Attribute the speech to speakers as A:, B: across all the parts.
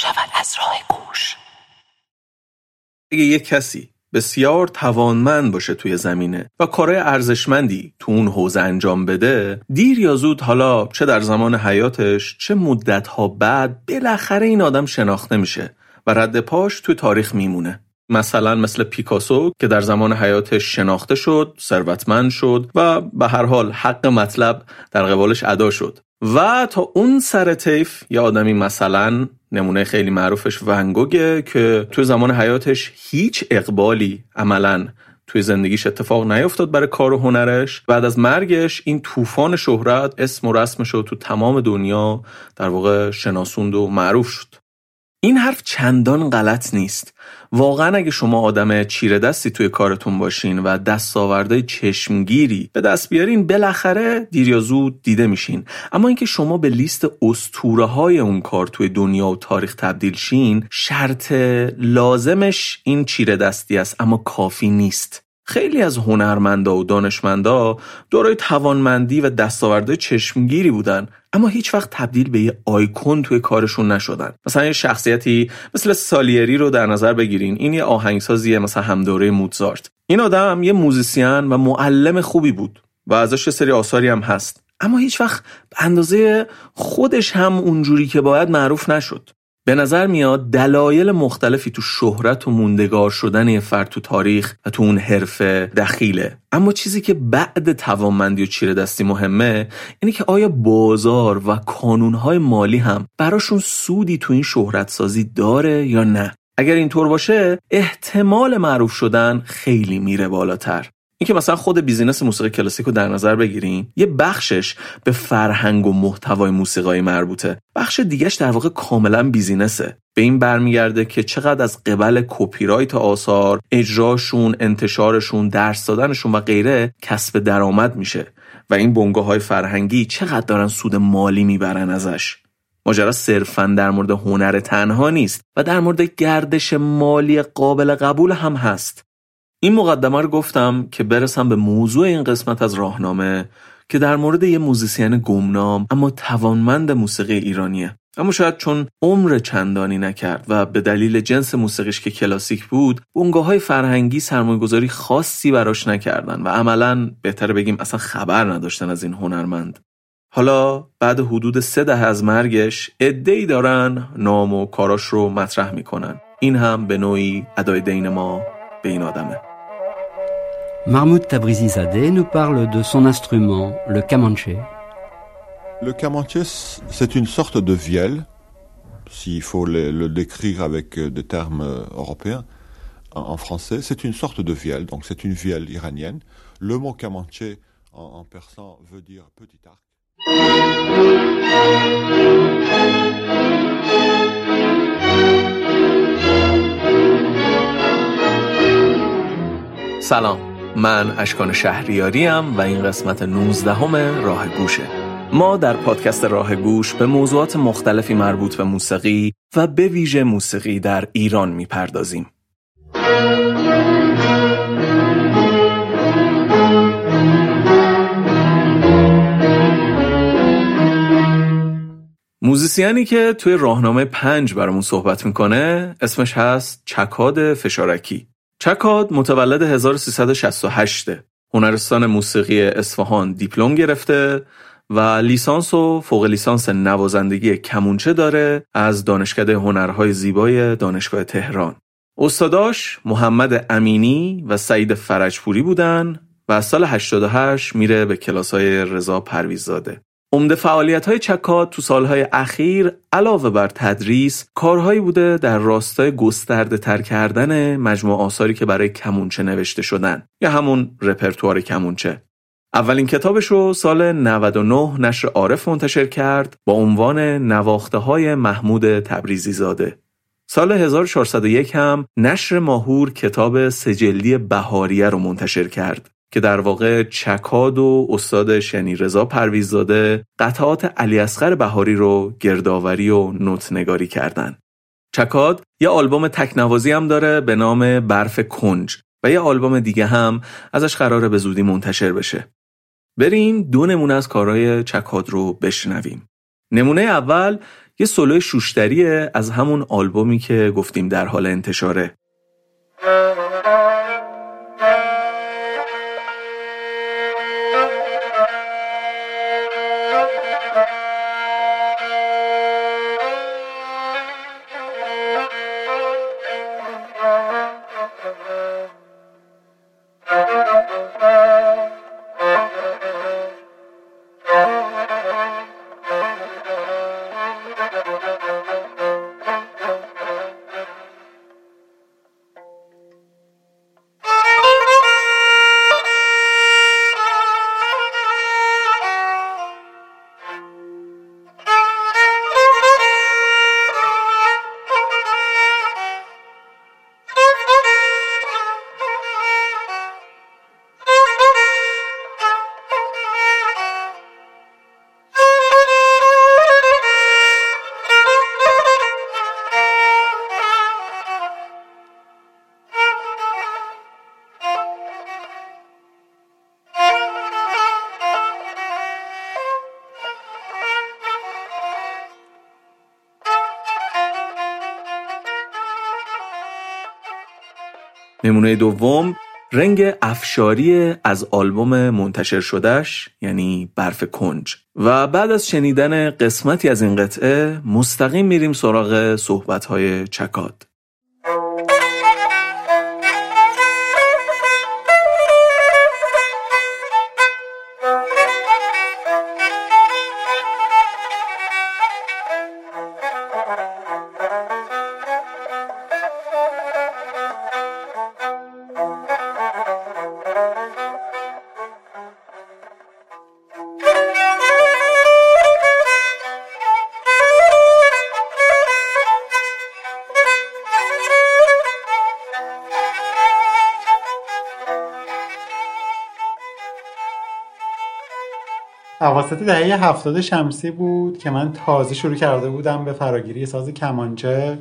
A: شود از راه گوش
B: اگه یک کسی بسیار توانمند باشه توی زمینه و کارهای ارزشمندی تو اون حوزه انجام بده دیر یا زود حالا چه در زمان حیاتش چه مدتها بعد بالاخره این آدم شناخته میشه و رد پاش توی تاریخ میمونه. مثلا مثل پیکاسو که در زمان حیاتش شناخته شد ثروتمند شد و به هر حال حق مطلب در قبالش ادا شد. و تا اون سر طیف یه آدمی مثلا نمونه خیلی معروفش ونگوگه که توی زمان حیاتش هیچ اقبالی عملا توی زندگیش اتفاق نیفتاد برای کار و هنرش. بعد از مرگش این طوفان شهرت اسم و رسمش رو تو تمام دنیا در واقع شناسوند و معروف شد. این حرف چندان غلط نیست. واقعا اگه شما آدم چیره دستی توی کارتون باشین و دستاورده چشمگیری به دست بیارین بالاخره دیر یا زود دیده میشین. اما اینکه شما به لیست استوره های اون کار توی دنیا و تاریخ تبدیل شین شرط لازمش این چیره دستی است اما کافی نیست. خیلی از هنرمندا و دانشمندا دارای توانمندی و دستاورده چشمگیری بودن اما هیچ وقت تبدیل به یه آیکون توی کارشون نشدن. مثلا یه شخصیتی مثل سالیری رو در نظر بگیرین این یه آهنگسازیه مثلا همدوره موزارت. این آدم یه موزیسین و معلم خوبی بود و ازش یه سری آثاری هم هست. اما هیچ وقت اندازه خودش هم اونجوری که باید معروف نشد. به نظر میاد دلایل مختلفی تو شهرت و موندگار شدن یه فرد تو تاریخ و تو اون حرفه دخیله. اما چیزی که بعد توانمندی و چیره دستی مهمه اینه که آیا بازار و کانونهای مالی هم براشون سودی تو این شهرت سازی داره یا نه؟ اگر اینطور باشه احتمال معروف شدن خیلی میره بالاتر. اینکه مثلا خود بیزینس موسیقی کلاسیک رو در نظر بگیریم یه بخشش به فرهنگ و محتوای موسیقایی مربوطه. بخش دیگهش در واقع کاملا بیزینسه. به این برمیگرده که چقدر از قبل کپی رایت آثار اجراشون انتشارشون درس دادنشون و غیره کسب درآمد میشه و این بنگاه های فرهنگی چقدر دارن سود مالی می‌برن ازش. ماجرا صرفا در مورد هنر تنها نیست و در مورد گردش مالی قابل قبول هم هست. این مقدمه رو گفتم که برسم به موضوع این قسمت از راهنامه که در مورد یه موزیسین گمنام اما توانمند موسیقی ایرانیه. اما شاید چون عمر چندانی نکرد و به دلیل جنس موسیقیش که کلاسیک بود بونگاه های فرهنگی سرمایه‌گذاری خاصی براش نکردن و عملا بهتر بگیم اصلا خبر نداشتن از این هنرمند. حالا بعد حدود سه دهه از مرگش ادهی دارن نام و کاراش رو مطرح می‌کنن. این هم به نوعی ادای دین ما به این آدمه.
C: Mahmoud Tabrizizadeh nous parle de son instrument, le kamanché.
D: Le kamanché, c'est une sorte de vielle, s'il faut le, décrire avec euh, des termes euh, européens. En, français, c'est une sorte de vielle, donc c'est une vielle iranienne. Le mot kamanché en, persan veut dire petit arc.
B: Salam من اشکان شهریاریم و این قسمت 19 همه راه گوشه ما در پادکست راه گوش به موضوعات مختلفی مربوط به موسیقی و به ویژه موسیقی در ایران می‌پردازیم. موزیسیانی که توی راهنامه پنج برامون صحبت می‌کنه اسمش هست چکاد فشارکی چکاد متولد 1368 هنرستان موسیقی اصفهان دیپلم گرفته و لیسانس و فوق لیسانس نوازندگی کمونچه داره از دانشکده هنرهای زیبای دانشگاه تهران. استاداش محمد امینی و سعید فرجپوری بودن و از سال 88 میره به کلاس های رضا پرویزاده. عمده فعالیت های چکات تو سالهای اخیر علاوه بر تدریس کارهایی بوده در راستای گسترده تر کردن مجموع آثاری که برای کمونچه نوشته شدن یا همون رپرتوار کمونچه. اولین کتابش رو سال 99 نشر عارف منتشر کرد با عنوان نواخته های محمود تبریزی زاده. سال 1401 هم نشر ماهور کتاب سجلی بهاریه رو منتشر کرد. که در واقع چکاد و استاد شنی رضا پرویززاده قطعات علی اصغر بهاری رو گردآوری و نوت نگاری کردن. چکاد یه آلبوم تکنوازی هم داره به نام برف کنج و یه آلبوم دیگه هم ازش قراره به زودی منتشر بشه. بریم دو نمونه از کارهای چکاد رو بشنویم. نمونه اول یه سولو شوشتریه از همون آلبومی که گفتیم در حال انتشاره نمونه دوم رنگ افشاری از آلبوم منتشر شدهش یعنی برف کنج. و بعد از شنیدن قسمتی از این قطعه مستقیم میریم سراغ صحبتهای چکاد.
A: اواسط دهه هفتاد شمسی بود که من تازه شروع کرده بودم به فراگیری ساز کمانچه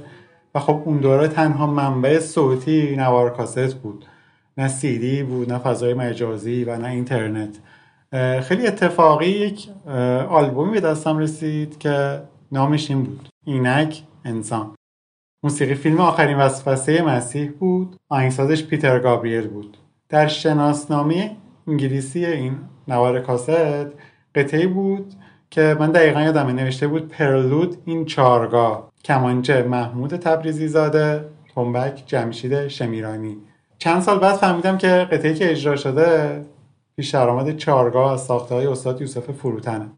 A: و خب اون دوره تنها منبع صوتی نوار کاست بود. نه سیدی بود نه فضای مجازی و نه اینترنت. خیلی اتفاقی یک آلبومی به دستم رسید که نامش این بود. اینک انسان. موسیقی فیلم آخرین وسوسه مسیح بود. آهنگسازش پیتر گابریل بود. در شناسنامه انگلیسی این نوار کاست قطعی بود که من دقیقا یادم نوشته بود پرلود این چارگاه. کمانچه محمود تبریزی زاده تنبک جمشید شمیرانی. چند سال بعد فهمیدم که قطعی که اجرا شده پیش درآمد چارگاه از ساخته های استاد یوسف فروتنه.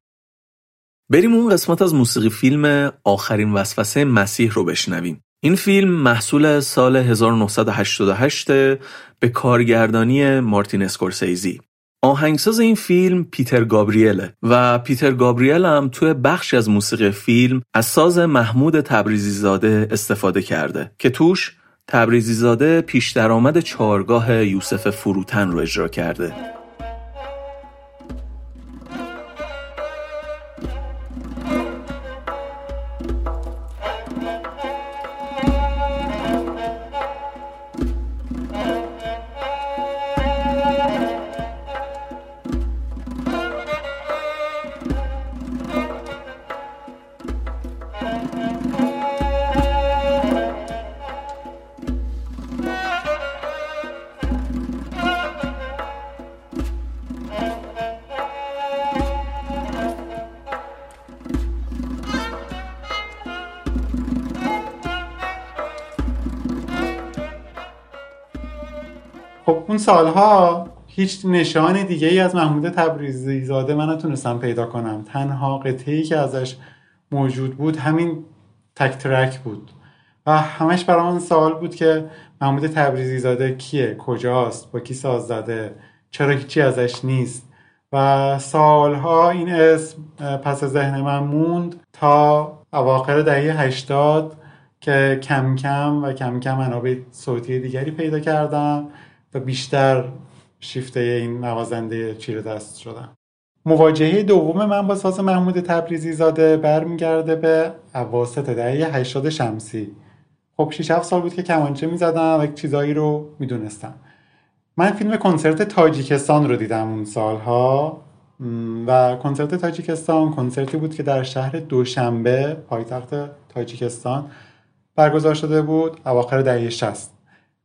B: بریم اون قسمت از موسیقی فیلم آخرین وسوسه مسیح رو بشنویم. این فیلم محصول سال 1988 به کارگردانی مارتین اسکورسیزی. آهنگساز این فیلم پیتر گابریله و پیتر گابریل هم توی بخشی از موسیقی فیلم از ساز محمود تبریزی زاده استفاده کرده که توش تبریزی زاده پیش درآمد چارگاه یوسف فروتن رو اجرا کرده.
A: اون سالها هیچ نشان دیگه ای از محمود تبریزی زاده من نتونستم پیدا کنم. تنها قطعی که ازش موجود بود همین تک ترک بود. و همش برای من سوال بود که محمود تبریزی زاده کیه؟ کجاست؟ با کی ساز زده؟ چرا هیچی ازش نیست؟ و سالها این اسم پس ذهن من موند تا اواخر دهه هشتاد که کم کم و کم کم منابع صوتی دیگری پیدا کردم. و بیشتر شیفته این نوازنده چیر دست شدم. مواجهه دوم من با ساز محمود تبریزی زاده برمیگرده به اواسط دهه 80 شمسی. خب 6 7 سال بود که کمانچه می‌زدم و چیزایی رو می‌دونستم. من فیلم کنسرت تاجیکستان رو دیدم اون سالها. و کنسرت تاجیکستان کنسرتی بود که در شهر دوشنبه پایتخت تاجیکستان برگزار شده بود اواخر دهه 60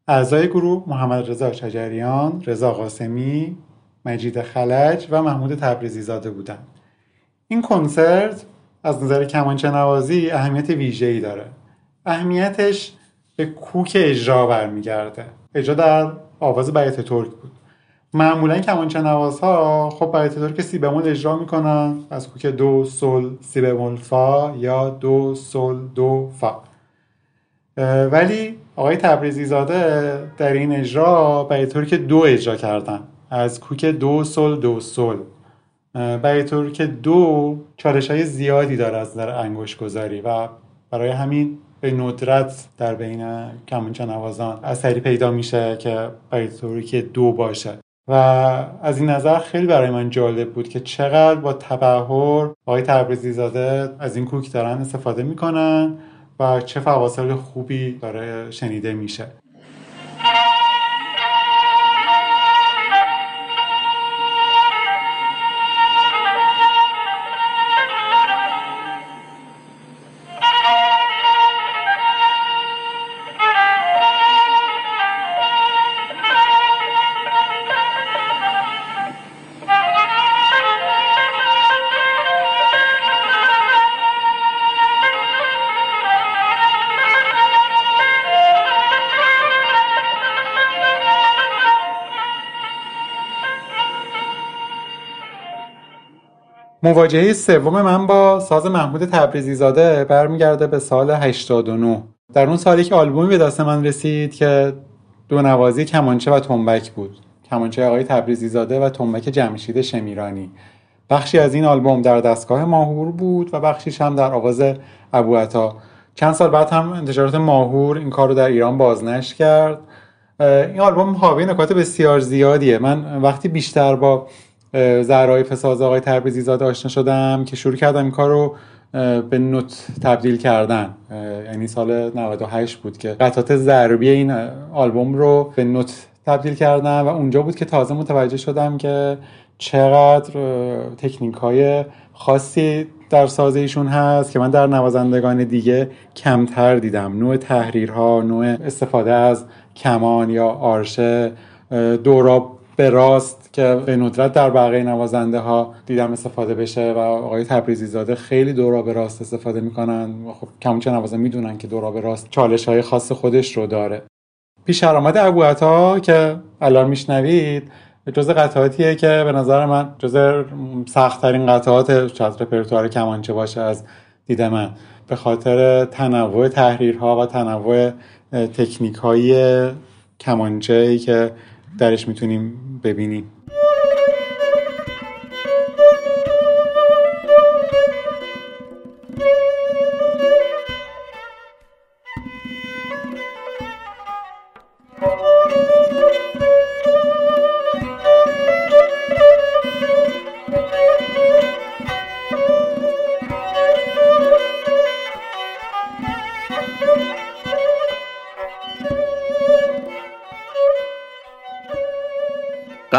A: اعضای گروه محمد رضا شجریان، رضا قاسمی، مجید خلج و محمود تبریزی زاده بودند. این کنسرت از نظر کمانچه نوازی اهمیت ویژه‌ای داره. اهمیتش به کوک اجرا برمیگرده. اجرا در آواز بیت ترک بود. معمولا کمانچه نوازها خب بیت ترک سی بمول اجرا می‌کنن از کوک دو سل سی بمول فا یا دو سل دو فا ولی آقای تبریزی زاده در این اجرا طور که دو اجرا کردن. از کوک دو سل دو سل طور که دو چالش های زیادی داره از نظر انگوش گذاری و برای همین به ندرت در بین کمانچه نوازان اثری پیدا میشه که طوری که دو باشه. و از این نظر خیلی برای من جالب بود که چقدر با تبهر آقای تبریزی زاده از این کوک دارن استفاده می‌کنن. و چه فواصل خوبی داره شنیده میشه. مواجهه سوم من با ساز محمود تبریزی زاده برمیگرده به سال 89 در اون سال یک آلبومی به دست من رسید که دو نوازی کمانچه و تنبک بود. کمانچه آقای تبریزی زاده و تنبک جمشید شمیرانی. بخشی از این آلبوم در دستگاه ماهور بود و بخشیش هم در آواز ابو عطا. چند سال بعد هم انتشارات ماهور این کار رو در ایران بازنشر کرد. این آلبوم حاوی نکات بسیار زیادیه. من وقتی بیشتر با زهرای فساز آقای تبریزی زاده آشنا شدم که شروع کردم این کار رو به نوت تبدیل کردن. یعنی سال 98 بود که قطعات ضربی این آلبوم رو به نوت تبدیل کردم و اونجا بود که تازه متوجه شدم که چقدر تکنیک های خاصی در ساز ایشون هست که من در نوازندگان دیگه کمتر دیدم. نوع تحریرها نوع استفاده از کمان یا آرشه دوراب به راست که به ندرت در بقیه نوازنده ها دیدم استفاده بشه و آقای تبریزی زاده خیلی دورا به راست استفاده می‌کنن. خب کمونچه نوازنده می‌دونن که دورا به راست چالش های خاص خودش رو داره. پیش آمد ابو عطا که الان میشنوید جز قطعاتیه که به نظر من جز سختترین قطعات شاید رپرتوار کمانچه باشه از دید من. به خاطر تنوع تحریرها و تنوع تکنیک های کمانچه که درش می‌تونیم ببینیم.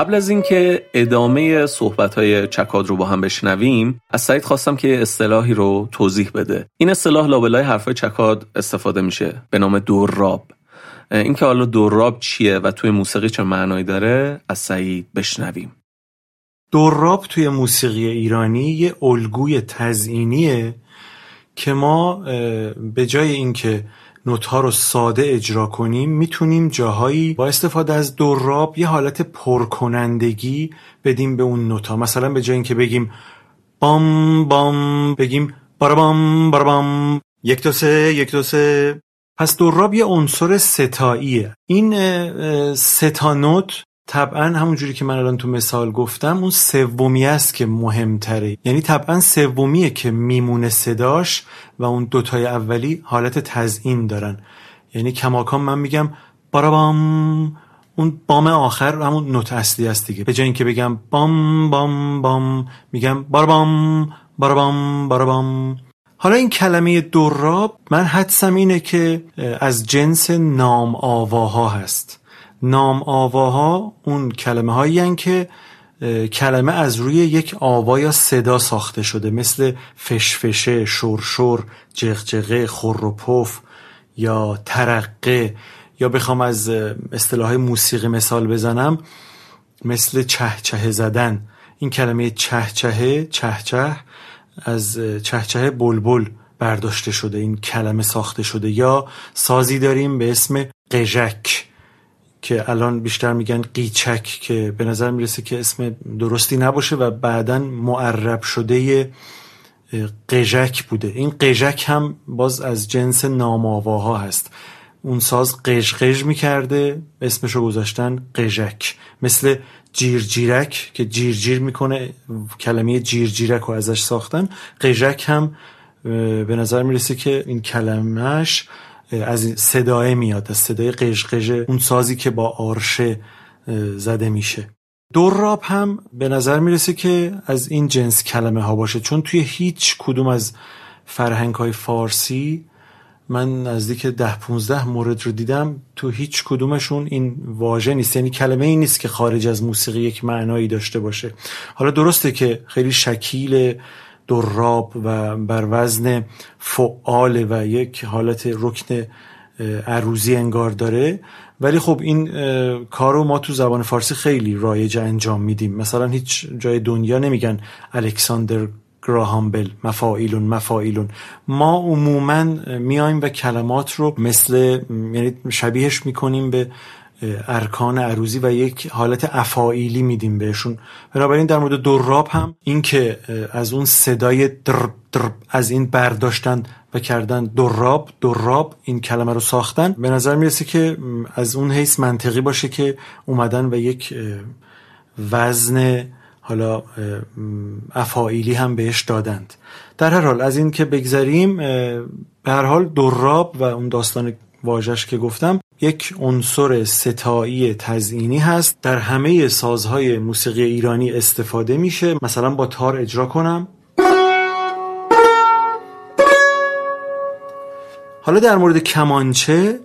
B: قبل از اینکه ادامه صحبت های چکاد رو با هم بشنویم از سعید خواستم که اصطلاحی رو توضیح بده. این اصطلاح لابلای حرفای چکاد استفاده میشه به نام دوراب. اینکه حالا دوراب چیه و توی موسیقی چه معنایی داره از سعید بشنویم.
E: دوراب توی موسیقی ایرانی یه الگوی تزئینیه که ما به جای اینکه نوتها رو ساده اجرا کنیم می‌تونیم جاهایی با استفاده از دوراب یه حالت پرکنندگی بدیم به اون نوتها. مثلا به جای اینکه بگیم بام بام بگیم باربام باربام یک دو سه یک دو سه. پس دوراب یه عنصر ستاییه. این ستا نوت طبعا همونجوری که من الان تو مثال گفتم اون سومی است که مهمتره. یعنی طبعا سومیه که میمونه صداش و اون دوتای اولی حالت تزئین دارن. یعنی کماکان من میگم بارابام اون بام آخر همون نوت اصلی است دیگه. به جای اینکه بگم بام بام بام میگم بارابام بارابام بارابام. حالا این کلمه دوراب من حدسم اینه که از جنس نام آواها هست. نام آواها اون کلمه هایی که کلمه از روی یک آوا یا صدا ساخته شده مثل فشفشه، شرشر، جغجغه، خور و پف یا ترقه. یا بخوام از اصطلاح موسیقی مثال بزنم مثل چهچه زدن. این کلمه چهچه چهچه از چهچه بلبل برداشته شده این کلمه ساخته شده. یا سازی داریم به اسم قژک. که الان بیشتر میگن قیچک که به نظر می‌رسه که اسم درستی نباشه و بعدا معرب شده قژک بوده. این قژک هم باز از جنس ناماواها هست. اون ساز قژ قژ می‌کرده اسمشو گذاشتن قژک. مثل جیرجیرک که جیرجیر می‌کنه کلمه جیرجیرک رو ازش ساختن. قژک هم به نظر می‌رسه که این کلمهش از صدای میاد از صدای قژقژ اون سازی که با آرشه زده میشه. دوراب هم به نظر می‌رسه که از این جنس کلمه ها باشه. چون توی هیچ کدوم از فرهنگ های فارسی من نزدیک ده 15 مورد رو دیدم تو هیچ کدومشون این واژه نیست. یعنی کلمه ای نیست که خارج از موسیقی یک معنایی داشته باشه. حالا درسته که خیلی شکیل دراب و بر وزن فعال و یک حالت رکن عروزی انگار داره. ولی خب این کار رو ما تو زبان فارسی خیلی رایج انجام میدیم. مثلا هیچ جای دنیا نمیگن الکساندر گراهامبل مفاعیلون مفاعیلون. ما عموما میایم و کلمات رو مثل یعنی شبیهش می‌کنیم به ارکان عروزی و یک حالت افاعیلی میدیم بهشون. بنابراین در مورد دراب هم این که از اون صدای درب درب از این برداشتن و کردن دراب دراب این کلمه رو ساختن به نظر می‌رسه که از اون حیث منطقی باشه که اومدن و یک وزن حالا افاعیلی هم بهش دادند. در هر حال از این که بگذریم به هر حال دراب و اون داستان واژش که گفتم یک عنصر ستایی تزئینی هست. در همه سازهای موسیقی ایرانی استفاده میشه. مثلا با تار اجرا کنم. حالا در مورد کمانچه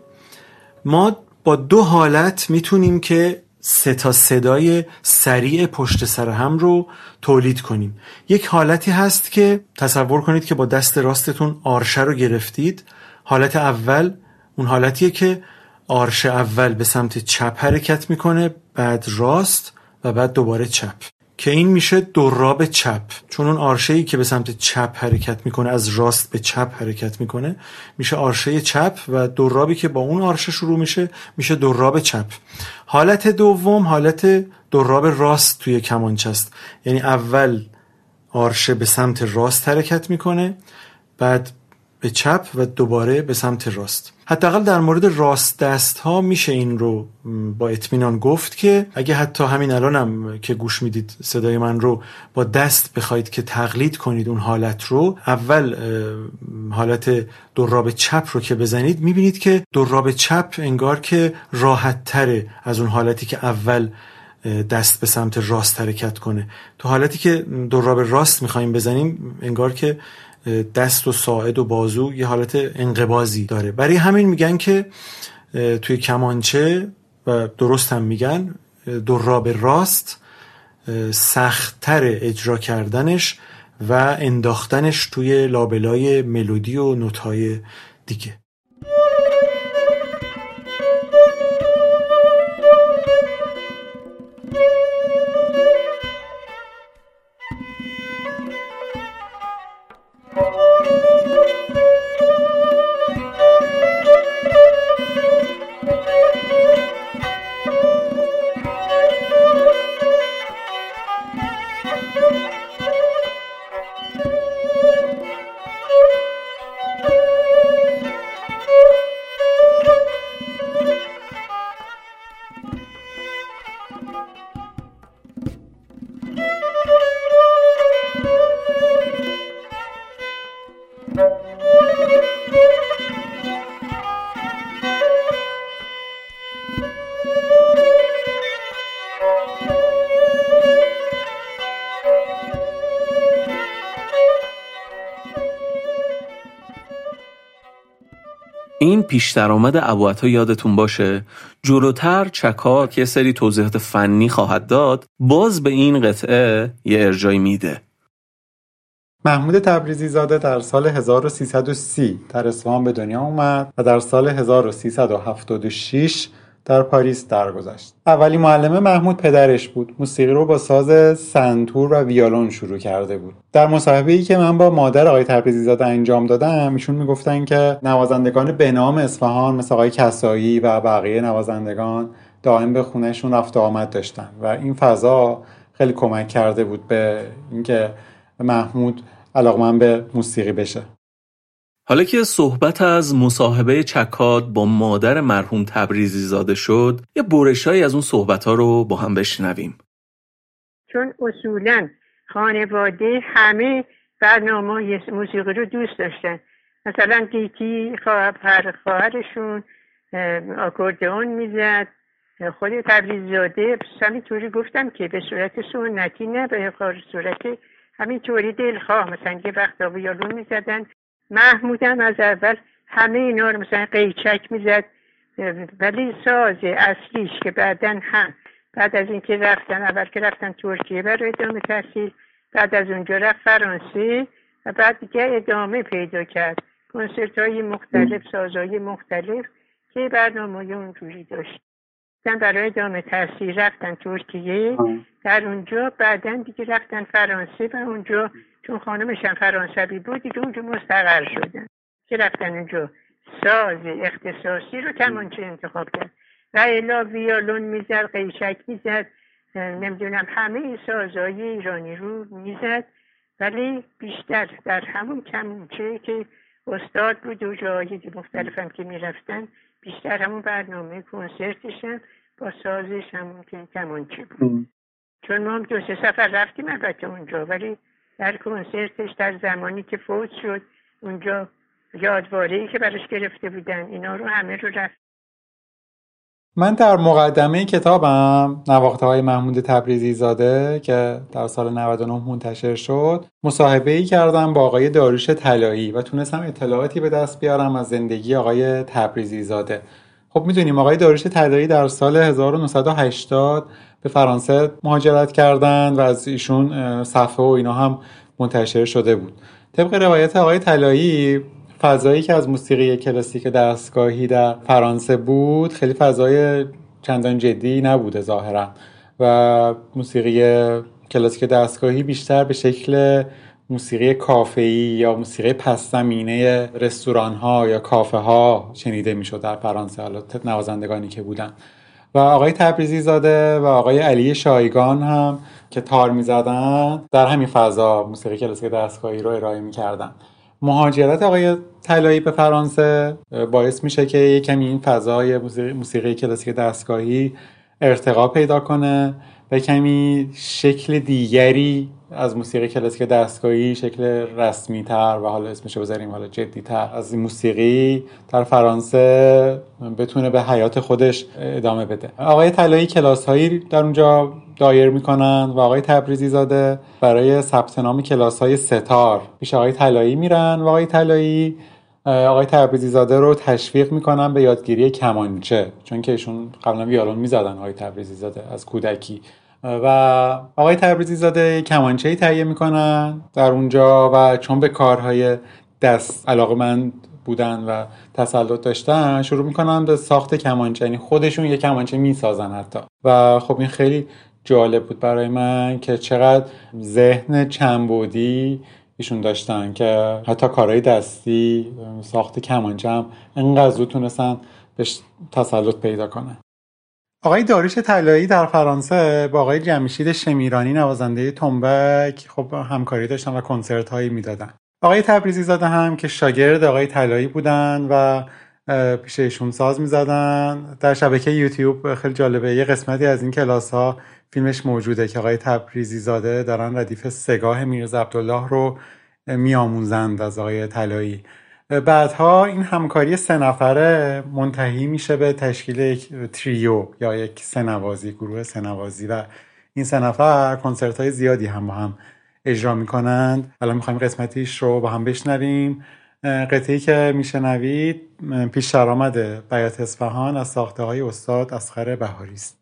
E: ما با دو حالت می‌تونیم که سه تا صدای سریع پشت سر هم رو تولید کنیم. یک حالتی هست که تصور کنید که با دست راستتون آرشه رو گرفتید. حالت اول اون حالتیه که آرش اول به سمت چپ حرکت می‌کنه بعد راست و بعد دوباره چپ. که این میشه دراب چپ. چون اون آرشه ای که به سمت چپ حرکت می‌کنه از راست به چپ حرکت می‌کنه میشه آرشه چپ و درابی که با اون آرشه شروع میشه میشه دراب چپ. حالت دوم حالت دراب راست توی کمانچه است. یعنی اول آرشه به سمت راست حرکت می‌کنه بعد به چپ و دوباره به سمت راست. حداقل در مورد راست دست ها میشه این رو با اطمینان گفت که اگه حتی همین الانم که گوش می‌دید صدای من رو با دست بخواید که تقلید کنید اون حالت رو اول حالت دراب چپ رو که بزنید می‌بینید که دراب چپ انگار که راحت تره از اون حالتی که اول دست به سمت راست حرکت کنه. تو حالتی که دراب راست می‌خوایم بزنیم انگار که دست و ساعد و بازو یه حالت انقبازی داره. برای همین میگن که توی کمانچه و درست هم میگن دراب راست سختتر اجرا کردنش و انداختنش توی لابلای ملودی و نوتهای دیگه.
B: این پیش درآمد ابوعطا یادتون باشه؟ جلوتر چکار که سری توضیحات فنی خواهد داد باز به این قطعه یه ارجای میده.
A: محمود تبریزی زاده در سال 1330 در اصفهان به دنیا اومد و در سال 1376 در پاریس درگذشت. اولی معلم محمود پدرش بود. موسیقی رو با ساز سنتور و ویالون شروع کرده بود. در مصاحبه ای که من با مادر آقای تبریزی زاده انجام دادم ایشون می‌گفتن که نوازندگان به نام اصفهان مثل آقای کسایی و بقیه نوازندگان دائم به خونهشون رفت آمد داشتن و این فضا خیلی کمک کرده بود به اینکه محمود علاقمند به موسیقی بشه
B: حالا که صحبت از مصاحبه چکاد با مادر مرحوم تبریزی زاده شد یه برشایی از اون صحبت ها رو با هم بشنویم.
F: چون اصولا خانواده همه برنامه موسیقی رو دوست داشتن. مثلا گیتی خواهر خواهرشون آکوردئون می‌زد. خود تبریزاده همینطوری گفتم که به صورت سنتی نه به صورت همینطوری دلخواه. مثلا یه وقت ویالون می‌زدن. محمودم از اول همه اینا رو مثلا قیچک می‌زد. ولی ساز اصلیش که بعدا هم بعد از اینکه رفتن اول که رفتن ترکیه برای ادامه تحصیل بعد از اونجا رفت فرانسه و بعد دیگه ادامه پیدا کرد. کنسرت های مختلف سازهای مختلف که برنامه اونجوری داشت. برای ادامه تحصیل رفتن ترکیه. در اونجا بعدا دیگه رفتن فرانسه و اونجا چون خانمشم فرانسوی بود دیگه اونجا مستقر شدن که رفتن اونجا ساز اختصاصی رو کمانچه انتخاب کرد. و الا ویالون می‌زد قیشک می‌زد نمی‌دونم همه سازهای ایرانی رو می‌زد. ولی بیشتر در همون کمانچه که استاد بود و جایی مختلفم که می‌رفتن بیشتر همون برنامه کنسرتشم با سازش همون که کمانچه بود. چون ما هم دو سه سفر رفتیم البته اونجا ولی در کنسرتش در زمانی که فوت شد اونجا یادواره که براش گرفته بودن اینا رو همه رو رفت.
A: من در مقدمه کتابم نواخته های محمود تبریزی زاده که در سال 99 منتشر شد مصاحبه ای کردم با آقای داروش طلایی و تونستم اطلاعاتی به دست بیارم از زندگی آقای تبریزی زاده. خب می‌دونیم آقای داروش طلایی در سال 1980 به فرانسه مهاجرت کردند و از ایشون صفحه و اینا هم منتشر شده بود. طبق روایت آقای طلایی فضایی که از موسیقی کلاسیک دستگاهی در فرانسه بود خیلی فضای چندان جدی نبوده ظاهرا و موسیقی کلاسیک دستگاهی بیشتر به شکل موسیقی کافه‌ای یا موسیقی پس زمینه رستوران ها یا کافه ها شنیده می‌شد در فرانسه. حالا نوازندگانی که بودن. و آقای تبریزی زاده و آقای علی شایگان هم که تار می‌زدن در همین فضا موسیقی کلاسیک دستگاهی رو ارائه می‌کردن. مهاجرت آقای طلایی به فرانسه باعث میشه که یه کمی این فضای موسیقی کلاسیک دستگاهی ارتقا پیدا کنه و کمی شکل دیگری از موسیقی کلاسیک دستگاهی شکل رسمی تر و حالا اسمش بذاریم حالا جدی تر از این موسیقی در فرانسه بتونه به حیات خودش ادامه بده. آقای طلایی کلاس هایی در اونجا دایر می‌کنن و آقای تبریزی زاده برای ثبت نام کلاس های ستار. پیش آقای طلایی میرن و آقای طلایی آقای تبریزی زاده رو تشویق می‌کنن به یادگیری کمانچه. چون که ایشون قبلا ویالون می‌زدن آقای تبریزی زاده از کودکی. و آقای تبریزی زاده کمانچه تهیه می‌کنن در اونجا و چون به کارهای دست علاقه من بودن و تسلط داشتن شروع می‌کنن به ساخت کمانچه. یعنی خودشون یه کمانچه می‌سازن حتی. و خب این خیلی جالب بود برای من که چقدر ذهن چنبودی ایشون داشتن که حتی کارهای دستی ساخت کمانچه هم انقدر زود تونستن بهش تسلط پیدا کنن. آقای داریش طلایی در فرانسه با آقای جمشید شمیرانی نوازنده تنبک خب همکاری داشتن و کنسرت هایی می‌دادن. آقای تبریزی زاده هم که شاگرد آقای طلایی بودن و پیش ایشون ساز می‌زدن. در شبکه یوتیوب خیلی جالبه یه قسمتی از این کلاس ها فیلمش موجوده که آقای تبریزی زاده دارن ردیف سگاه میرز عبدالله رو میآموزند از آقای طلایی. بعدها این همکاری سه نفره منتهی میشه به تشکیل یک تریو یا یک سنوازی گروه سنوازی و این سه نفر کنسرت های زیادی هم با هم اجرا می‌کنند. الان می‌خوایم قسمتیش رو با هم بشنویم. قطعی که میشنوید پیش درآمد بیات اصفهان از ساخته های استاد اسخر بهاری است.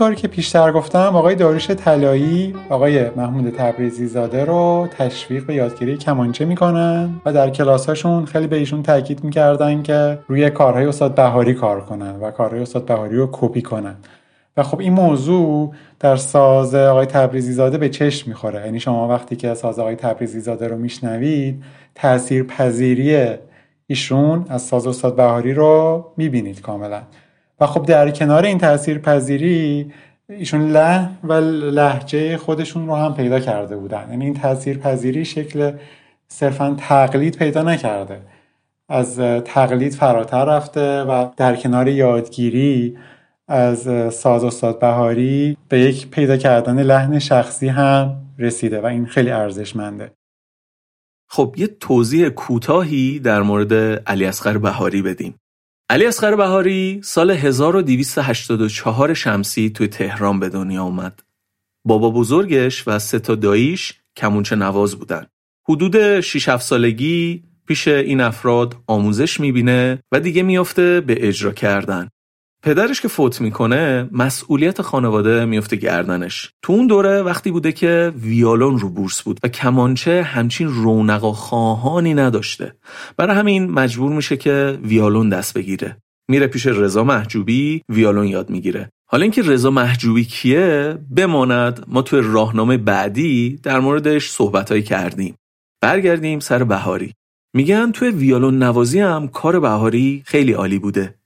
A: همونطور که پیشتر گفتم آقای داروش طلایی آقای محمود تبریزی زاده رو تشویق به یادگیری کمانچه می‌کنن و در کلاساشون خیلی به ایشون تاکید می‌کردن که روی کارهای استاد بهاری کار کنن و کارهای استاد بهاری رو کپی کنن. و خب این موضوع در ساز آقای تبریزی زاده به چشم می‌خوره. یعنی شما وقتی که ساز آقای تبریزی زاده رو میشنوید تأثیر پذیری ایشون از ساز استاد بهاری رو می‌بینید کاملا. و خب در کنار این تأثیر پذیری ایشون لحن و لحجه خودشون رو هم پیدا کرده بودن. یعنی این تأثیر پذیری شکل صرفا تقلید پیدا نکرده. از تقلید فراتر رفته و در کنار یادگیری از ساز استاد بهاری به یک پیدا کردن لحن شخصی هم رسیده و این خیلی ارزشمنده.
B: خب یه توضیح کوتاهی در مورد علی اصغر بهاری بدیم. علی اصغر بهاری سال 1284 شمسی توی تهران به دنیا اومد. بابا بزرگش و سه تا داییش کمونچه نواز بودن. حدود 6 7 سالگی پیش این افراد آموزش می‌بینه و دیگه میافته به اجرا کردن. پدرش که فوت می‌کنه مسئولیت خانواده میفته گردنش. تو اون دوره وقتی بوده که ویالون رو بورس بود و کمانچه همچین رونق و خواهانی نداشته. برای همین مجبور میشه که ویالون دست بگیره. میره پیش رضا محجوبی ویالون یاد می‌گیره. حالا اینکه رضا محجوبی کیه بماند ما توی راهنامه بعدی در موردش صحبتهایی کردیم. برگردیم سر بهاری. میگن توی ویالون نوازی هم کار بهاری خیلی عالی بوده.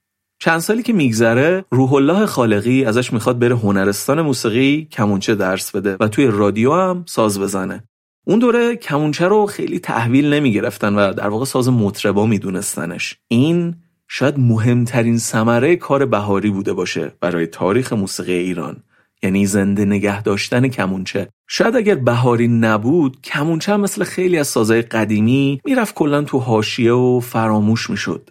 B: چند سالی که میگذره روح الله خالقی ازش می‌خواد بره هنرستان موسیقی کمونچه درس بده و توی رادیو هم ساز بزنه. اون دوره کمونچه رو خیلی تحویل نمی‌گرفتن و در واقع ساز مطربا میدونستنش. این شاید مهمترین ثمره کار بهاری بوده باشه برای تاریخ موسیقی ایران. یعنی زنده نگه داشتن کمونچه. شاید اگر بهاری نبود کمونچه مثل خیلی از سازهای قدیمی می‌رفت کلا تو حاشیه و فراموش می‌شد.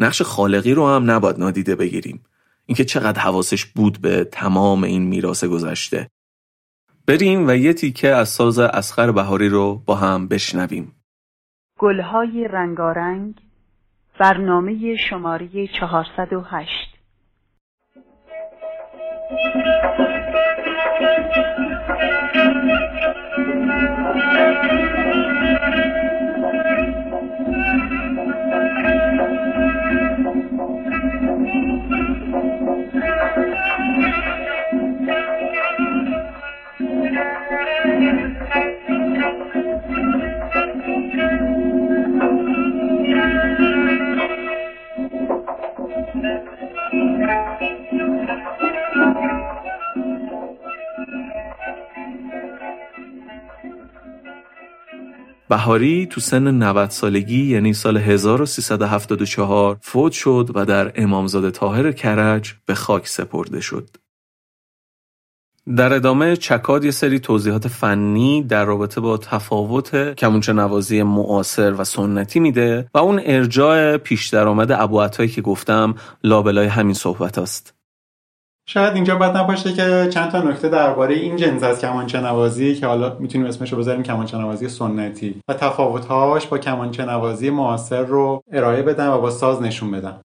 B: نقش خالقی رو هم نباید نادیده بگیریم. اینکه چقدر حواسش بود به تمام این میراث گذشته. بریم و یه تیکه از ساز اسخر بهاری رو با هم بشنویم.
G: گلهای رنگارنگ برنامه شماره 408
B: بهاری تو سن 90 سالگی یعنی سال 1374 فوت شد و در امامزاده تاهر کرج به خاک سپرده شد. در ادامه چکاد یه سری توضیحات فنی در رابطه با تفاوت کمونچه نوازی معاصر و سنتی میده و اون ارجاع پیش درآمد ابو که گفتم لابلای همین صحبت است.
A: شاید اینجا بد نباشه که چند تا نکته درباره این جنس از کمانچه نوازی که حالا می‌تونیم اسمش رو بذاریم کمانچه نوازی سنتی و تفاوتهاش با کمانچه نوازی معاصر رو ارائه بدم و با ساز نشون بدم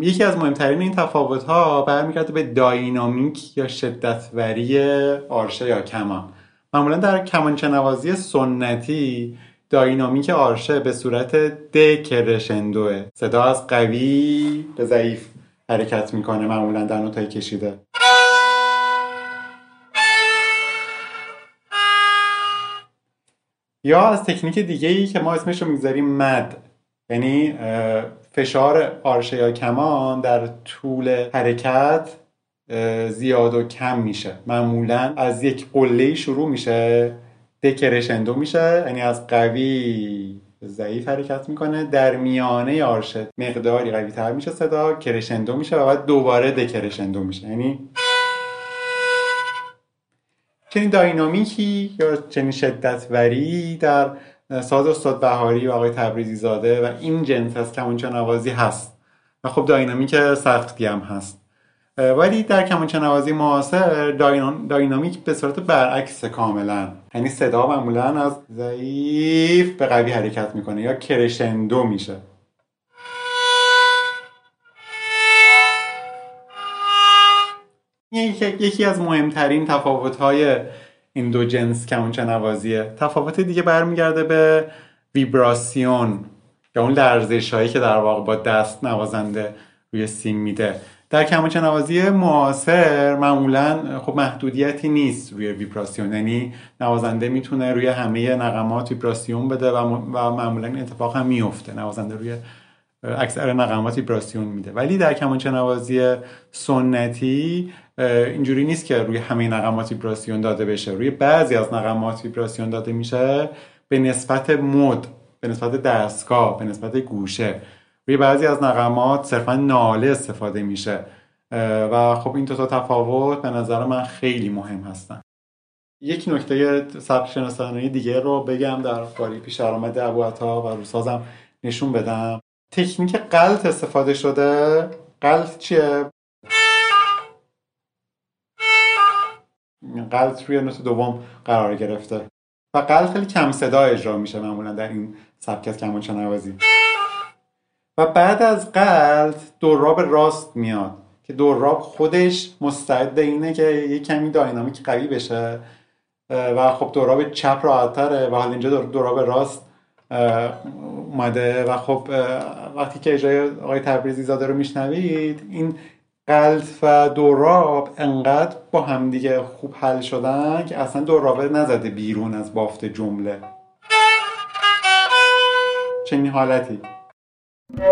A: یکی از مهمترین این تفاوت ها برمیگرده به داینامیک یا شدتوری آرشه یا کمان. معمولا در کمانچه نوازی سنتی داینامیک آرشه به صورت د کرشندوه صدا از قوی به ضعیف. حرکت می‌کنه معمولا در نوتای کشیده. یا از تکنیک دیگه ای که ما اسمش رو می‌گذاریم مد. یعنی فشار آرشه یا کمان در طول حرکت زیاد و کم میشه. معمولا از یک قله شروع میشه دکرشندو میشه یعنی از قوی ضعیف حرکت می‌کنه. در میانه آرشه مقداری قوی تر میشه صدا کرشندو میشه و بعد دوباره دکرشندو میشه. یعنی چنین داینامیکی یا چنین شدت وری در ساز استاد بهاری و آقای تبریزی زاده و این جنس از کمانچه نوازی هست. و خب داینامیک سختی هم هست. ولی در کمانچه نوازی معاصر داینامیک به صورت برعکس کاملا. یعنی صدا معمولا از ضعیف به قوی حرکت می‌کنه یا کرشندو میشه. یکی از مهمترین تفاوت‌های این دو جنس کمانچه نوازیه تفاوت دیگه برمیگرده به ویبراسیون یا اون لرزش هایی که در واقع با دست نوازنده روی سیم میده. در کمانچه نوازی معاصر معمولا خب محدودیتی نیست روی ویبراسیون. یعنی نوازنده می‌تونه روی همه نقمات ویبراسیون بده و, معمولا این اتفاق هم میفته نوازنده روی اکثر نقمات ویبراسیون میده. ولی در کمانچه نوازی سنتی اینجوری نیست که روی همه نقمات ویبراسیون داده بشه. روی بعضی از نقمات ویبراسیون داده میشه به نسبت مد به نسبت دستگاه به نسبت گوشه. روی بعضی از نقمات صرفا ناله استفاده میشه. و خب این دو تا تفاوت به نظر من خیلی مهم هستن. یک نکته سبک شناسانه دیگه رو بگم در باری پیش آمده ابو عطا و روسازم نشون بدم. تکنیک قلط استفاده شده. قلط چیه؟ قلط روی نوت دوم قرار گرفته. و قلط خیلی کم صدا اجرا میشه معمولا در این سبک از کمانچه نوازی. و بعد از قلط دوراب راست میاد که دوراب خودش مستعد اینه که یه کمی داینامیک قوی بشه و خب دوراب چپ راحتتره و حالا اینجا دوراب راست اومده. و خب وقتی که اجرای آقای تبریزی زاده رو میشنوید این قلط و دوراب انقدر با همدیگه خوب حل شدن که اصلا دورابه نزده بیرون از بافت جمله. چنین حالتی. در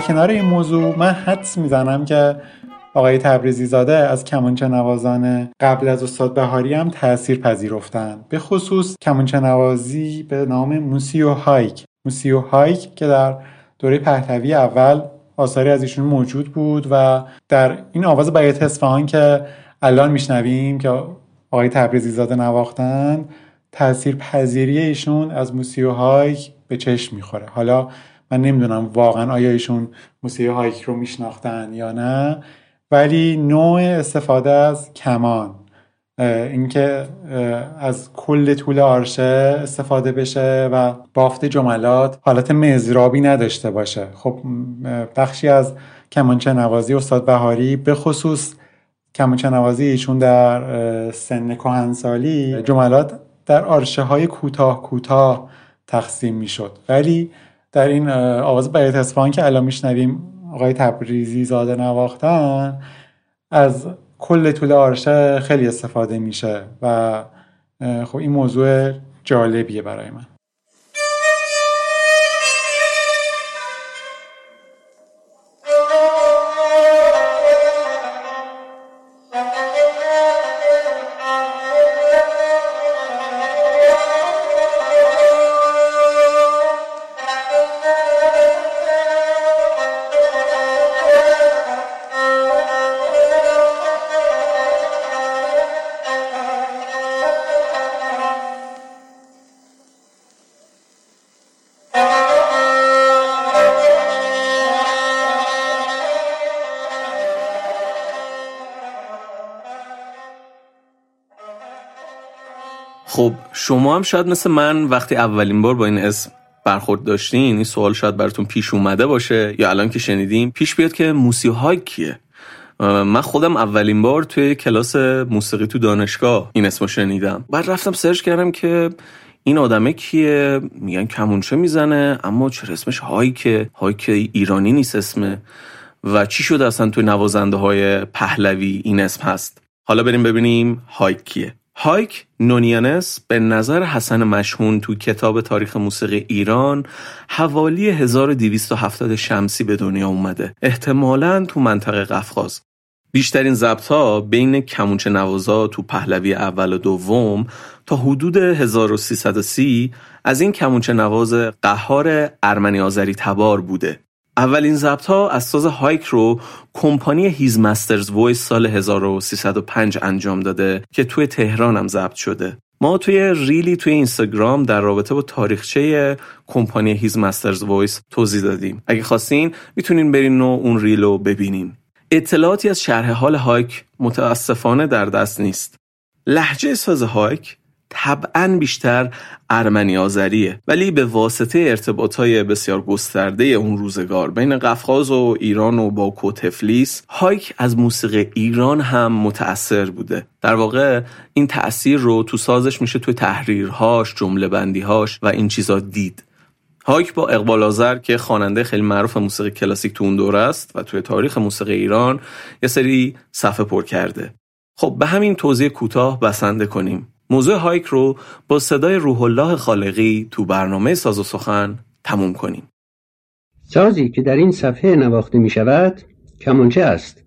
A: کنار این موضوع من حدس می‌زنم که آقای تبریزی زاده از کمانچه نوازان قبل از استاد بهاری هم تأثیر پذیرفتن. به خصوص کمانچه نوازی به نام موسیو هایک. موسیو هایک که در دوره پهلوی اول آثاری از ایشون موجود بود و در این آواز بیات اصفهان که الان میشنویم که آقای تبریزی زاده نواختن تاثیر پذیری ایشون از موسیو هایک به چشم می‌خوره. حالا من نمی‌دونم واقعا آیا ایشون موسیو هایک رو میشناختن یا نه ولی نوع استفاده از کمان اینکه از کل طول آرشه استفاده بشه و بافت جملات حالت مزرابی نداشته باشه. خب بخشی از کمانچه نوازی استاد بهاری به خصوص کمانچه نوازی ایشون در سن کهنسالی جملات در آرشه های کوتاه کوتاه تقسیم می‌شد. ولی در این آواز بیت اصفهان که الان میشنویم آقای تبریزی زاده نواختن از کل طول آرشه خیلی استفاده میشه و خب این موضوع جالبیه برای من.
B: شما هم شاید مثل من وقتی اولین بار با این اسم برخورد داشتین این سوال شاید براتون پیش اومده باشه یا الان که شنیدیم پیش بیاد که موسیو کیه؟ من خودم اولین بار توی کلاس موسیقی تو دانشگاه این اسمو شنیدم. بعد رفتم سرچ کردم که این آدمه کیه؟ میگن کمونچه می‌زنه اما چرا اسمش هایکه؟ هایک ایرانی نیست اسمه. و چی شده اصلا توی نوازنده های پهلوی این اسم هست؟ حالا بریم ببینیم هایک کیه. هایک نونیانس به نظر حسن مشهون تو کتاب تاریخ موسیقی ایران حوالی 1270 شمسی به دنیا اومده. احتمالا تو منطقه قفقاز. بیشترین ضبط ها بین کمونچه نوازا تو پهلوی اول و دوم تا حدود 1330 از این کمونچه نواز قهار ارمنی آذری تبار بوده. اولین ضبط ها از ساز هایک رو کمپانی His Master's Voice سال 1305 انجام داده که توی تهران هم ضبط شده. ما توی reel ی توی اینستاگرام در رابطه با تاریخچه کمپانی His Master's Voice توضیح دادیم. اگه خواستین می‌تونین برین و اون reel رو ببینین. اطلاعاتی از شرح حال هایک متاسفانه در دست نیست. لحجه ساز هایک طبعا بیشتر ارمنی آذریه ولی به واسطه ارتباطهای بسیار گسترده اون روزگار بین قفقاز و ایران و باکو تفلیس هایک از موسیقی ایران هم متأثر بوده. در واقع این تأثیر رو تو سازش میشه توی تحریرهاش جمله بندیهاش و این چیزا دید. هایک با اقبال آذر که خواننده خیلی معروف موسیقی کلاسیک تو اون دوره است و توی تاریخ موسیقی ایران یه سری صفحه پر کرده. خب به همین توضیح کوتاه بسنده کنیم. موضوع هایک رو با صدای روح الله خالقی تو برنامه ساز و سخن تموم کنیم.
C: سازی که در این صفحه نواخته می شود کمانچه است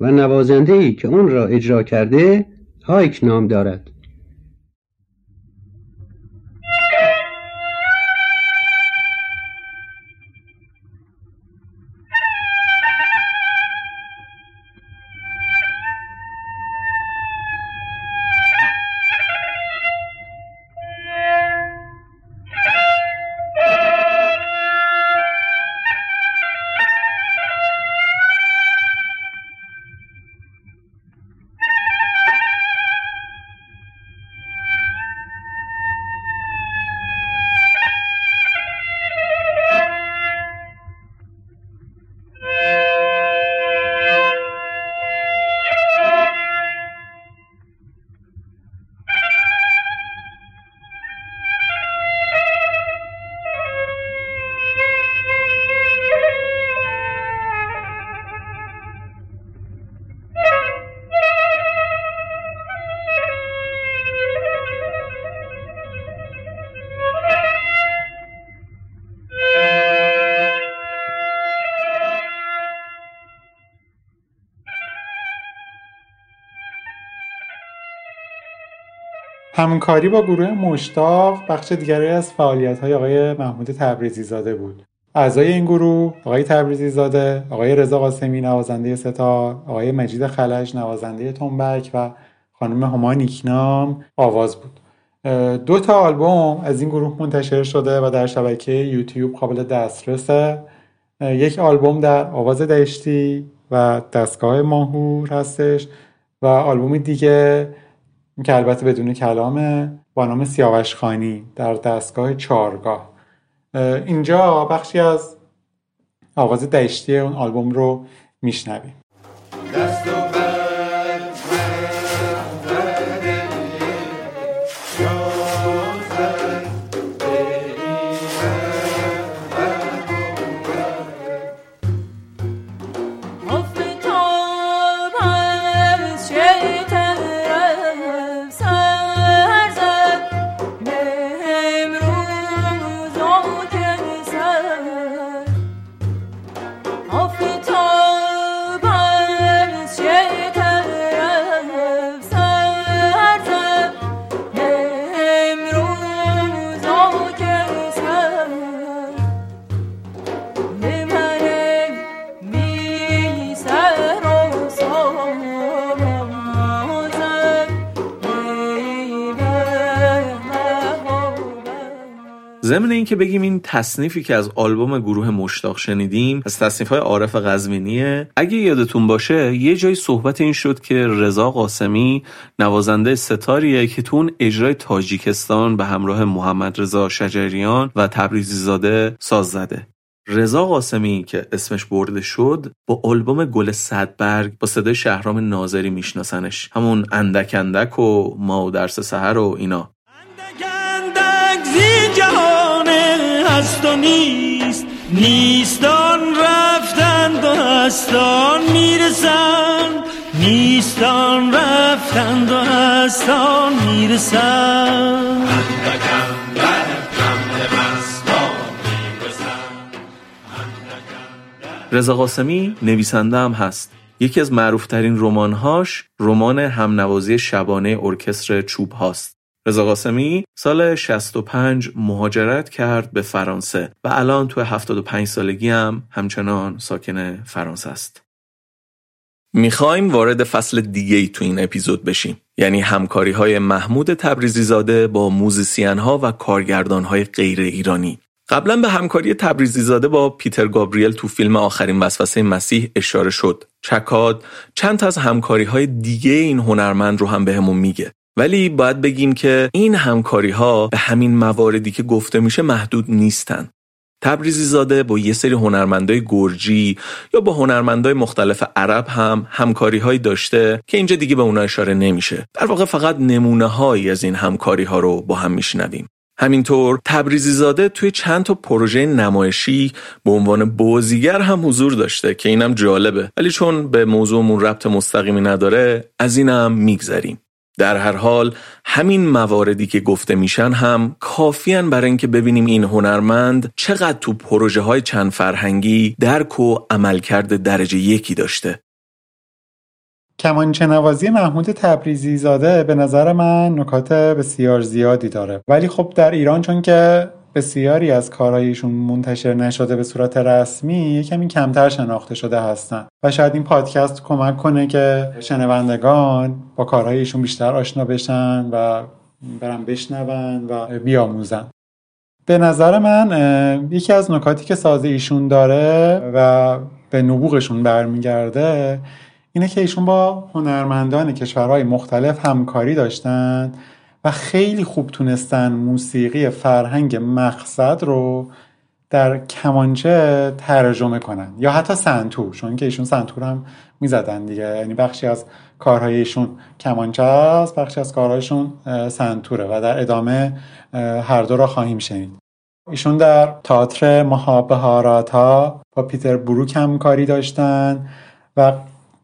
C: و نوازنده ای که اون را اجرا کرده هایک نام دارد.
A: همکاری با گروه مشتاق بخش دیگری از فعالیت های آقای محمود تبریزی زاده بود. اعضای این گروه آقای تبریزی زاده آقای رضا قاسمی نوازنده ستار آقای مجید خلج نوازنده تنبک و خانم هما نیکنام آواز بود. دو تا آلبوم از این گروه منتشر شده و در شبکه یوتیوب قابل دسترسه. یک آلبوم در آواز دشتی و دستگاه ماهور هستش و آلبوم دیگه که البته بدون کلامه با نام سیاوش خانی در دستگاه چارگاه اینجا بخشی از آواز دشتی اون آلبوم رو میشنویم.
B: ضمن اینکه بگیم این تصنیفی که از آلبوم گروه مشتاق شنیدیم از تصنیف های عارف قزوینیه اگه یادتون باشه یه جای صحبت این شد که رضا قاسمی نوازنده ستاریه که تو اون اجرای تاجیکستان به همراه محمد رضا شجریان و تبریزی زاده ساز زده. رضا قاسمی که اسمش برده شد با آلبوم گل صدبرگ با صدای شهرام ناظری میشناسنش. همون اندک اندک و ما و درس سهر و اینا. اندک
H: نیست نیستان رفتند و هستان می‌رسند نیستان رفتند و هستان می‌رسند
B: رضا قاسمی نویسنده هم هست. یکی از معروفترین رمانهاش رمان همنوازی شبانه ارکستر چوب هاست. رضا قاسمی سال 65 مهاجرت کرد به فرانسه و الان تو 75 سالگی هم همچنان ساکن فرانسه است. می‌خوایم وارد فصل دیگه ای تو این اپیزود بشیم یعنی همکاری های محمود تبریزی زاده با موزیسین ها و کارگردان های غیر ایرانی قبلا به همکاری تبریزی زاده با پیتر گابریل تو فیلم آخرین وسوسه مسیح اشاره شد. چکاد چند از همکاری های دیگه این هنرمند رو هم بهمون به میگه. ولی باید بگیم که این همکاری ها به همین مواردی که گفته میشه محدود نیستن. تبریزی زاده با یه سری هنرمندای گرجی یا با هنرمندای مختلف عرب هم همکاری هایی داشته که اینجا دیگه به اونا اشاره نمیشه. در واقع فقط نمونه هایی از این همکاری ها رو با هم میشنویم. همینطور تبریزی زاده توی چند تا پروژه نمایشی به عنوان بازیگر هم حضور داشته که اینم جالبه ولی چون به موضوعمون ربط مستقیمی نداره از اینم میگذریم در هر حال همین مواردی که گفته میشن هم کافیان برای اینکه ببینیم این هنرمند چقدر تو پروژه های چند فرهنگی درک و عملکرد درجه یکی داشته.
A: کمانچه نوازی محمود تبریزی زاده به نظر من نکات بسیار زیادی داره. ولی خب در ایران چون که بسیاری از کارهایشون منتشر نشده به صورت رسمی کمی کمتر شناخته شده هستن. و شاید این پادکست کمک کنه که شنوندگان با کارهایشون بیشتر آشنا بشن و برن بشنون و بیاموزن. به نظر من یکی از نکاتی که سازه ایشون داره و به نبوغشون برمیگرده اینه که ایشون با هنرمندان کشورهای مختلف همکاری داشتن و خیلی خوب تونستن موسیقی فرهنگ مقصد رو در کمانچه ترجمه کنن. یا حتی سنتور چون که ایشون سنتور هم می‌زدن دیگه. یعنی بخشی از کارهای ایشون کمانچه است بخشی از کارهایشون سنتوره و در ادامه هر دو را خواهیم شنید. ایشون در تئاتر مهابهارات ها با پیتر بروک هم کاری داشتن و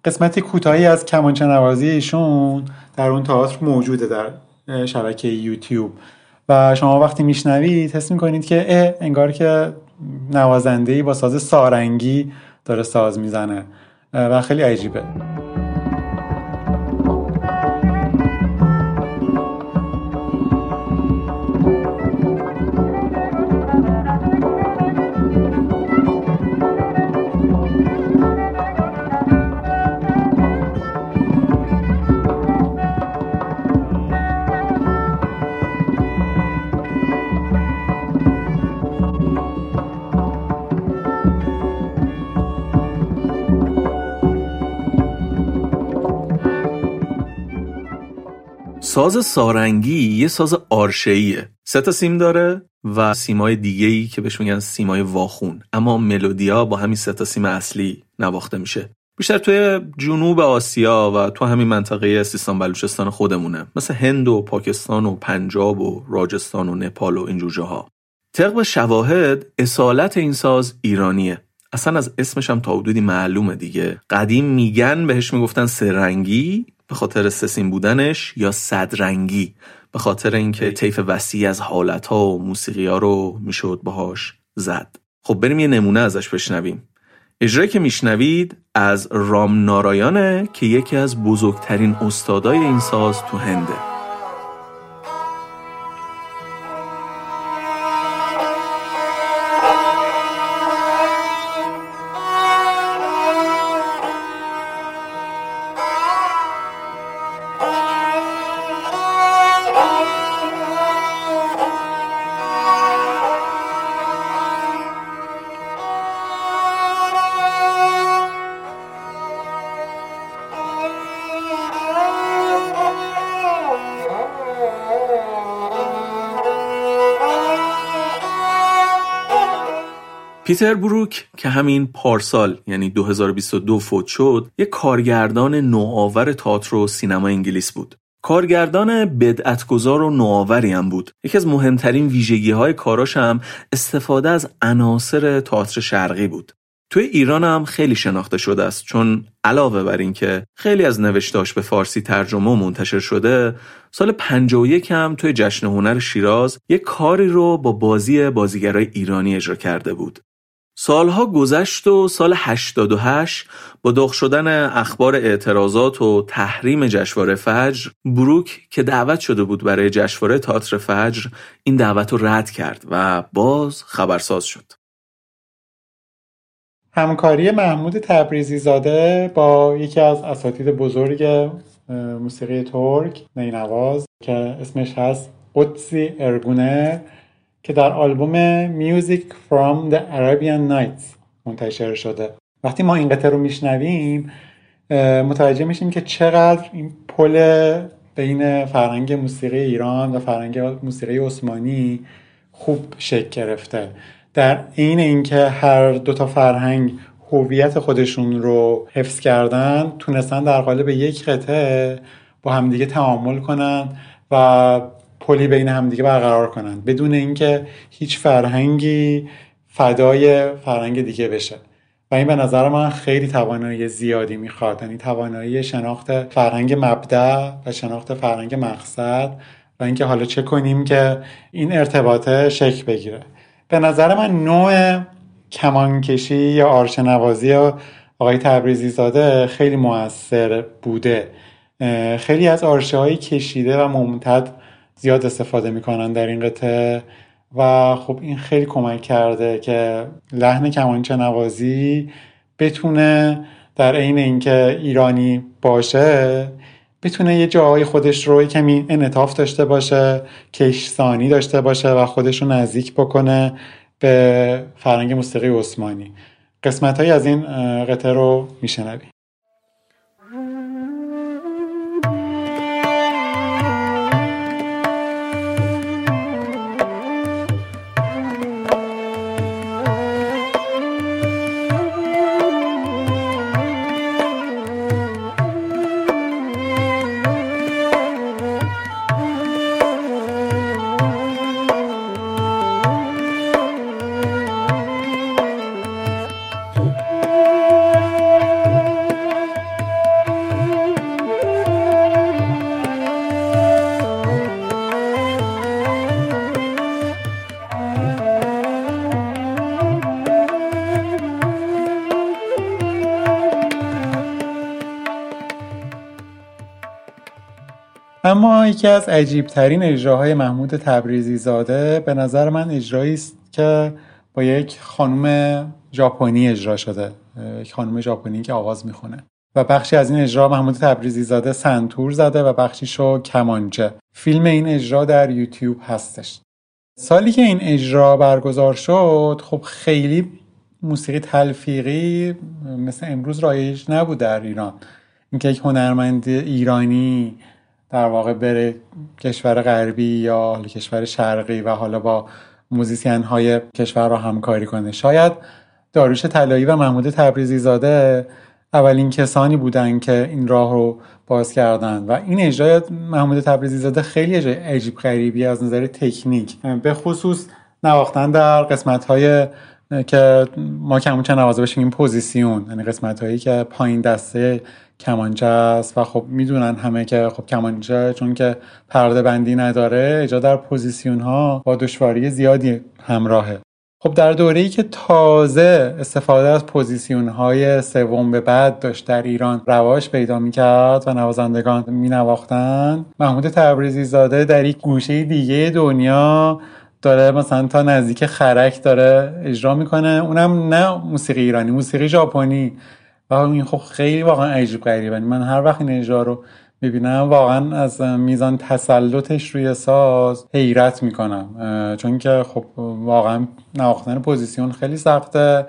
A: قسمت کوتاهی از کمانچه نوازی ایشون در اون تئاتر موجوده در شبکه یوتیوب. و شما وقتی میشنوید حس می‌کنید که اه انگار که نوازنده با ساز سارنگی داره ساز می‌زنه. و خیلی عجیبه.
B: ساز سارنگی یه ساز آرشهیه سه تا سیم داره و سیمای دیگه ای که بهش میگن سیمای واخون. اما ملودیا با همین سه تا سیم اصلی نواخته میشه. بیشتر توی جنوب آسیا و تو همین منطقه سیستان بلوچستان خودمونه. مثل هند و پاکستان و پنجاب و راجستان و نپال و اینجور جاها. طبق شواهد اصالت این ساز ایرانیه. اصلا از اسمش هم تا حدودی معلومه دیگه. قدیم میگن بهش می‌گفتن سرنگی. به خاطر سسین بودنش یا صدرنگی به خاطر اینکه طیف وسیعی از حالتها و موسیقی ها رو می‌شد باهاش زد. خب بریم یه نمونه ازش بشنویم. اجرایی که میشنوید از رام نارایانه که یکی از بزرگترین استادای این ساز تو هنده. پیتر بروک که همین پارسال یعنی 2022 فوت شد یک کارگردان نوآور تئاتر و سینما انگلیس بود. کارگردان بدعتگذار و نوآوری هم بود. یکی از مهمترین ویژگی های کاراش هم استفاده از عناصر تئاتر شرقی بود. توی ایران هم خیلی شناخته شده است چون علاوه بر اینکه خیلی از نوشتاش به فارسی ترجمه و منتشر شده سال 51 هم توی جشن هنر شیراز یک کاری رو با بازی بازیگرای ایرانی اجرا کرده بود. سالها گذشت و سال 88 با داغ شدن اخبار اعتراضات و تحریم جشنواره فجر بروک که دعوت شده بود برای جشنواره تئاتر فجر این دعوت رو رد کرد و باز خبرساز شد.
A: همکاری محمود تبریزی زاده با یکی از اساتید بزرگ موسیقی ترک نینواز که اسمش هست قدسی ارگونه. که در آلبوم Music from the Arabian Nights منتشر شده. وقتی ما این قطعه رو میشنویم متوجه میشیم که چقدر این پل بین فرهنگ موسیقی ایران و فرهنگ موسیقی عثمانی خوب شکل گرفته. در عین اینکه هر دو تا فرهنگ هویت خودشون رو حفظ کردن تونستن در قالب یک قطعه با همدیگه تعامل کنن و پلی بین همدیگه برقرار کنن. بدون اینکه هیچ فرهنگی فدای فرهنگ دیگه بشه. و این به نظر من خیلی توانایی زیادی می‌خواد. یعنی توانایی شناخت فرهنگ مبدع و شناخت فرهنگ مقصد و اینکه حالا چه کنیم که این ارتباطه شکل بگیره. به نظر من نوع کمانکشی یا آرشنوازی آقای تبریزی زاده خیلی موثر بوده. خیلی از آرشه های کشیده و ممتد زیاد استفاده می‌کنن در این قطعه. و خب این خیلی کمک کرده که لحن کمانچه نوازی بتونه در عین اینکه ایرانی باشه بتونه یه جاهای خودش رو کمی انطاف داشته باشه کشسانی داشته باشه و خودش رو نزدیک بکنه به فرنگ موسیقی عثمانی. قسمت از این قطعه رو میشنویم. یکی از عجیبترین اجراهای محمود تبریزی زاده به نظر من اجرایی است که با یک خانم ژاپنی اجرا شده یک خانم ژاپنی که آواز می‌خونه. و بخشی از این اجرا محمود تبریزی زاده سنتور زده و بخشیشو کمانچه. فیلم این اجرا در یوتیوب هستش. سالی که این اجرا برگزار شد خب خیلی موسیقی تلفیقی مثل امروز رایج نبود در ایران. اینکه یک هنرمند ایرانی در واقع بره کشور غربی یا کشور شرقی و حالا با موزیسین های کشور رو همکاری کنه. شاید داریوش طلایی و محمود تبریزی زاده اولین کسانی بودن که این راه رو باز کردن و این اجرای محمود تبریزی زاده خیلی اجرای عجیب غریبی از نظر تکنیک. به خصوص نواختن در قسمت های که ما کمونچه نوازا بهش میگیم پوزیسیون یعنی قسمت هایی که پایین دسته کمانچه است و خب می‌دونن همه که خب کمانچه چون که پرده بندی نداره اجرا در پوزیسیون ها با دشواری زیادی همراهه. خب در دوره ای که تازه استفاده از پوزیسیون های سوم به بعد داشت در ایران رواج پیدا می‌کرد و نوازندگان مینواختن محمود تبریزی زاده در یک گوشه دیگه دنیا داره مثلا تا نزدیک خرک داره اجرا می‌کنه. اونم نه موسیقی ایرانی موسیقی ژاپنی. و این خب خیلی واقعا عجیب غریبه. من هر وقت این اجرا رو می‌بینم واقعا از میزان تسلطش روی ساز حیرت می‌کنم. چون که خب واقعا نواختن پوزیسیون خیلی سخته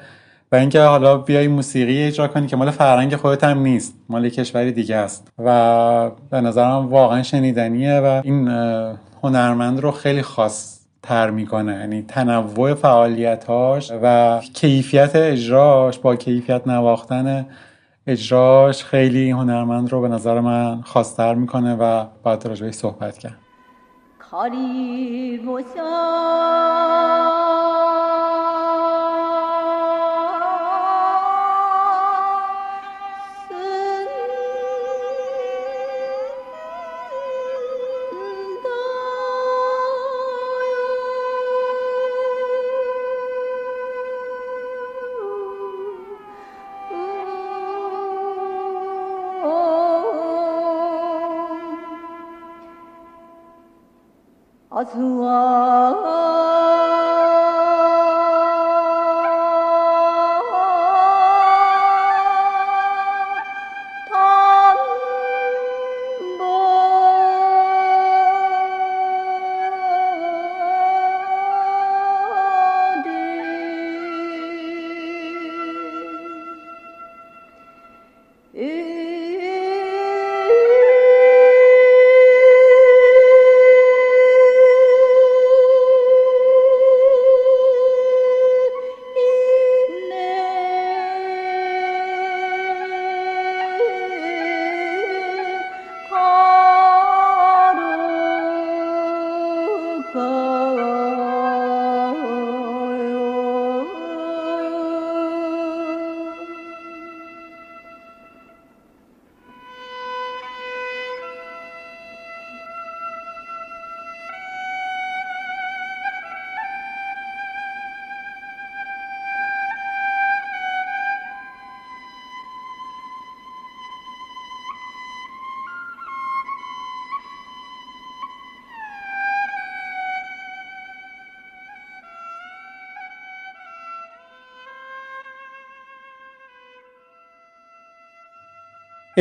A: و اینکه حالا بیای موسیقی اجرا کنی که مال فرهنگ خودت هم نیست مال کشوری دیگه است. و به نظرم واقعا شنیدنیه و این هنرمند رو خیلی خاص تر می‌کنه. یعنی تنوع فعالیتاش و کیفیت اجراش با کیفیت نواختن اجراش خیلی هنرمند رو به نظر من خواستر می‌کنه و باید راجبش صحبت کرد. azhar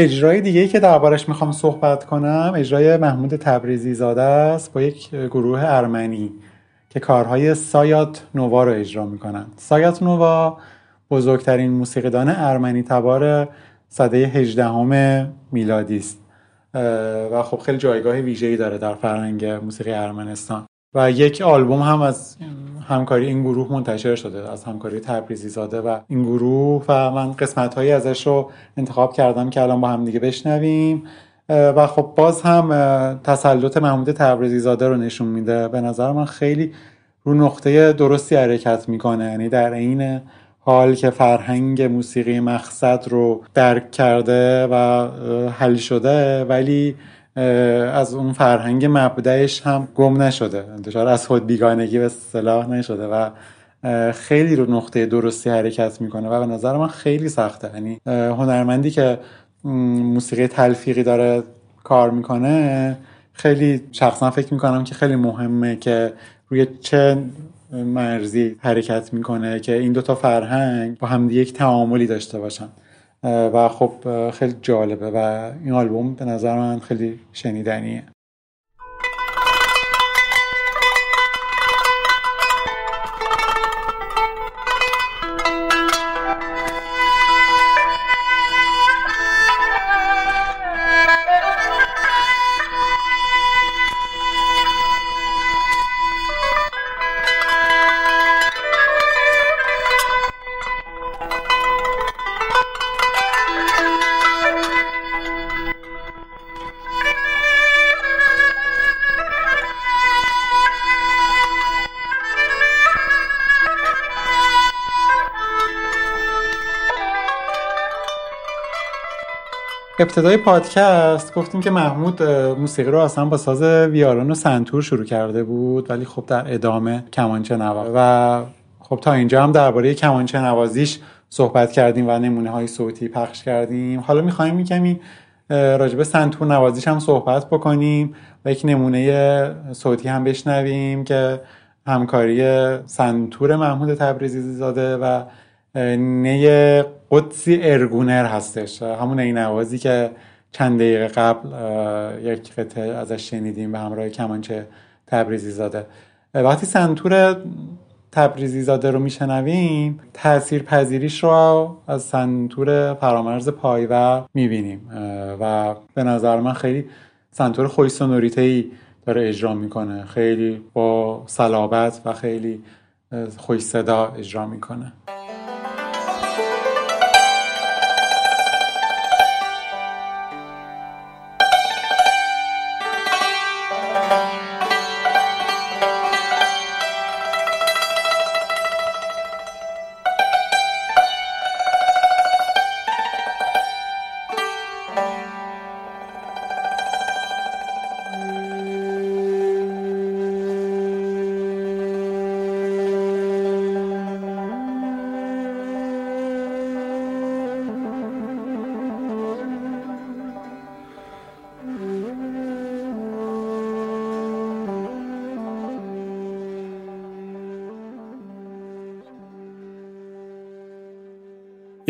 A: اجرای دیگه که دربارش می‌خوام صحبت کنم اجرای محمود تبریزی زاده است با یک گروه ارمنی که کارهای سایات نووا رو اجرا می‌کنن. سایات نووا بزرگترین موسیقیدان ارمنی تبار صده 18 میلادی است. و خب خیلی جایگاه ویژه‌ای داره در فرهنگ موسیقی ارمنستان. و یک آلبوم هم از همکاری این گروه منتشر شده از همکاری تبریزی زاده و این گروه و من قسمت هایی ازش رو انتخاب کردم که الان با هم دیگه بشنویم. و خب باز هم تسلط محمود تبریزی زاده رو نشون میده. به نظر من خیلی رو نقطه درستی حرکت می‌کنه. یعنی در این حال که فرهنگ موسیقی مقصد رو درک کرده و حل شده ولی از اون فرهنگ مبدعش هم گم نشده. انتشار از خود بیگانگی به صلاح نشده و خیلی رو نقطه درستی حرکت می‌کنه و به نظر من خیلی سخته. یعنی هنرمندی که موسیقی تلفیقی داره کار می‌کنه خیلی شخصا فکر می‌کنم که خیلی مهمه که روی چه مرزی حرکت می‌کنه که این دوتا فرهنگ با هم یک تعاملی داشته باشن. و خب خیلی جالبه و این آلبوم به نظر من خیلی شنیدنیه. ابتدای پادکست گفتیم که محمود موسیقی رو اصلا با ساز ویالون و سنتور شروع کرده بود ولی خب در ادامه کمانچه نواز و خب تا اینجا هم درباره کمانچه نوازیش صحبت کردیم و نمونه های صوتی پخش کردیم. حالا می‌خوایم میکمی راجب سنتور نوازیش هم صحبت بکنیم و یک نمونه صوتی هم بشنویم که همکاری سنتور محمود تبریزی زاده و نی قدسی ارگونر هستش. همون این نوازی که چند دقیقه قبل یک قطعه ازش شنیدیم به همراه کمانچه تبریزی زاده. وقتی سنتور تبریزی زاده رو میشنویم تأثیر پذیریش رو از سنتور فرامرز پایور می‌بینیم. و به نظر من خیلی سنتور خوی سونوریته داره اجرا می‌کنه. خیلی با صلابت و خیلی خوش صدا اجرا می‌کنه.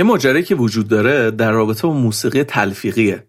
B: یه ماجرایی که وجود داره در رابطه با موسیقی تلفیقیه.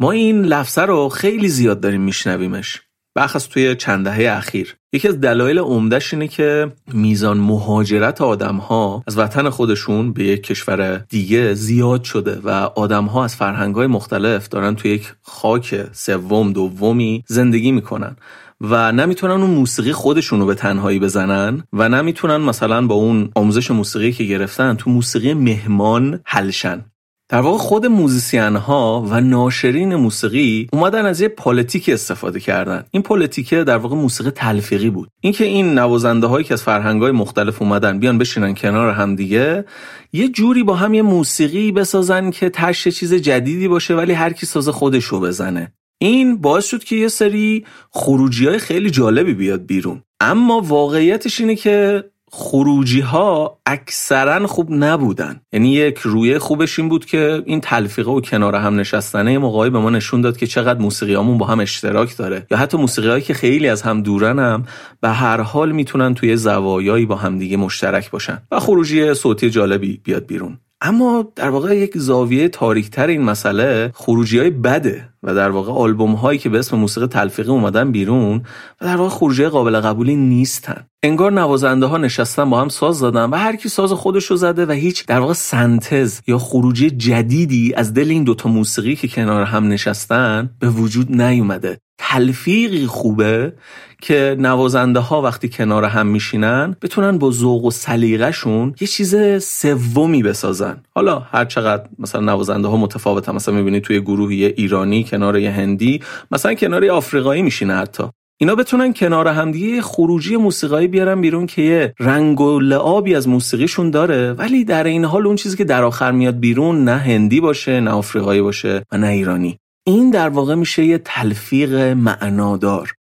B: ما این لفظه رو خیلی زیاد داریم میشنویمش. بخص توی چند دهه اخیر. یکی از دلایل عمدهش اینه که میزان مهاجرت آدم ها از وطن خودشون به یک کشور دیگه زیاد شده و آدم ها از فرهنگ های مختلف دارن توی یک خاک سوم دومی زندگی می‌کنن. و نمی‌تونن اون موسیقی خودشون رو به تنهایی بزنن و نمی‌تونن مثلا با اون آموزش موسیقی که گرفتن تو موسیقی مهمان حلشن در واقع خود موزیسین ها و ناشرین موسیقی اومدن از یه پلیتیک استفاده کردن. این پلیتیک در واقع موسیقی تلفیقی بود. اینکه این نوازنده هایی که از فرهنگ های مختلف اومدن بیان بشینن کنار هم دیگه یه جوری با هم یه موسیقی بسازن که تش چیز جدیدی باشه ولی هر کی ساز خودش رو بزنه. این باعث شد که یه سری خروجی های خیلی جالبی بیاد بیرون. اما واقعیتش اینه که خروجی ها اکثرا خوب نبودن. یعنی یک رویه خوبش این بود که این تلفیقه و کنار هم نشستنه موقعی به ما نشون داد که چقدر موسیقیامون با هم اشتراک داره. یا حتی موسیقی هایی که خیلی از هم دورن هم به هر حال می‌تونن توی زوایایی با همدیگه مشترک باشن. و خروجی صوتی جالبی بیاد بیرون. اما در واقع یک زاویه تاریکتر این مسئله خروجی های بده و در واقع آلبوم هایی که به اسم موسیقی تلفیقی اومدن بیرون و در واقع خروجی قابل قبولی نیستن. انگار نوازنده ها نشستن با هم ساز زدن و هر کی ساز خودش رو زده و هیچ در واقع سنتز یا خروجی جدیدی از دل این دوتا موسیقی که کنار هم نشستن به وجود نیومده. تلفیقی خوبه که نوازنده ها وقتی کنار هم میشینن بتونن با ذوق و سلیقه‌شون یه چیز سومی بسازن. حالا هر چقدر مثلا نوازنده ها متفاوتن مثلا می‌بینید توی گروهی ایرانی کنار یه هندی مثلا کنار یه آفریقایی میشینه حتی. اینا بتونن کنار همدیگه خروجی موسیقایی بیارن بیرون که یه رنگ و لعابی از موسیقیشون داره ولی در این حال اون چیزی که در آخر میاد بیرون نه هندی باشه نه آفریقایی باشه و نه ایرانی. این در واقع میشه یه تلفیق معنادار.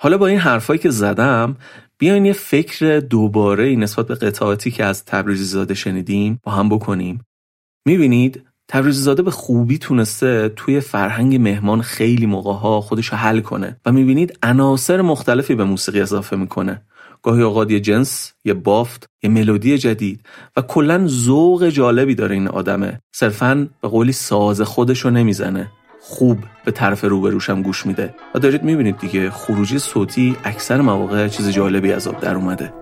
B: حالا با این حرفایی که زدم بیاین یه فکر دوباره نسبت به قطعاتی که از تبریزی زاده شنیدیم با هم بکنیم. می‌بینید تبریزی زاده به خوبی تونسته توی فرهنگ مهمان خیلی موقع ها خودش حل کنه و می‌بینید عناصر مختلفی به موسیقی اضافه می‌کنه. گاهی اوقات یه جنس یه بافت یه ملودی جدید و کلا ذوق جالبی داره این آدمه. صرفا به قولی ساز خودش رو نمی‌زنه. خوب به طرف روبروشم گوش میده. و دارید می‌بینید دیگه خروجی صوتی اکثر مواقع چیز جالبی از آب در اومده.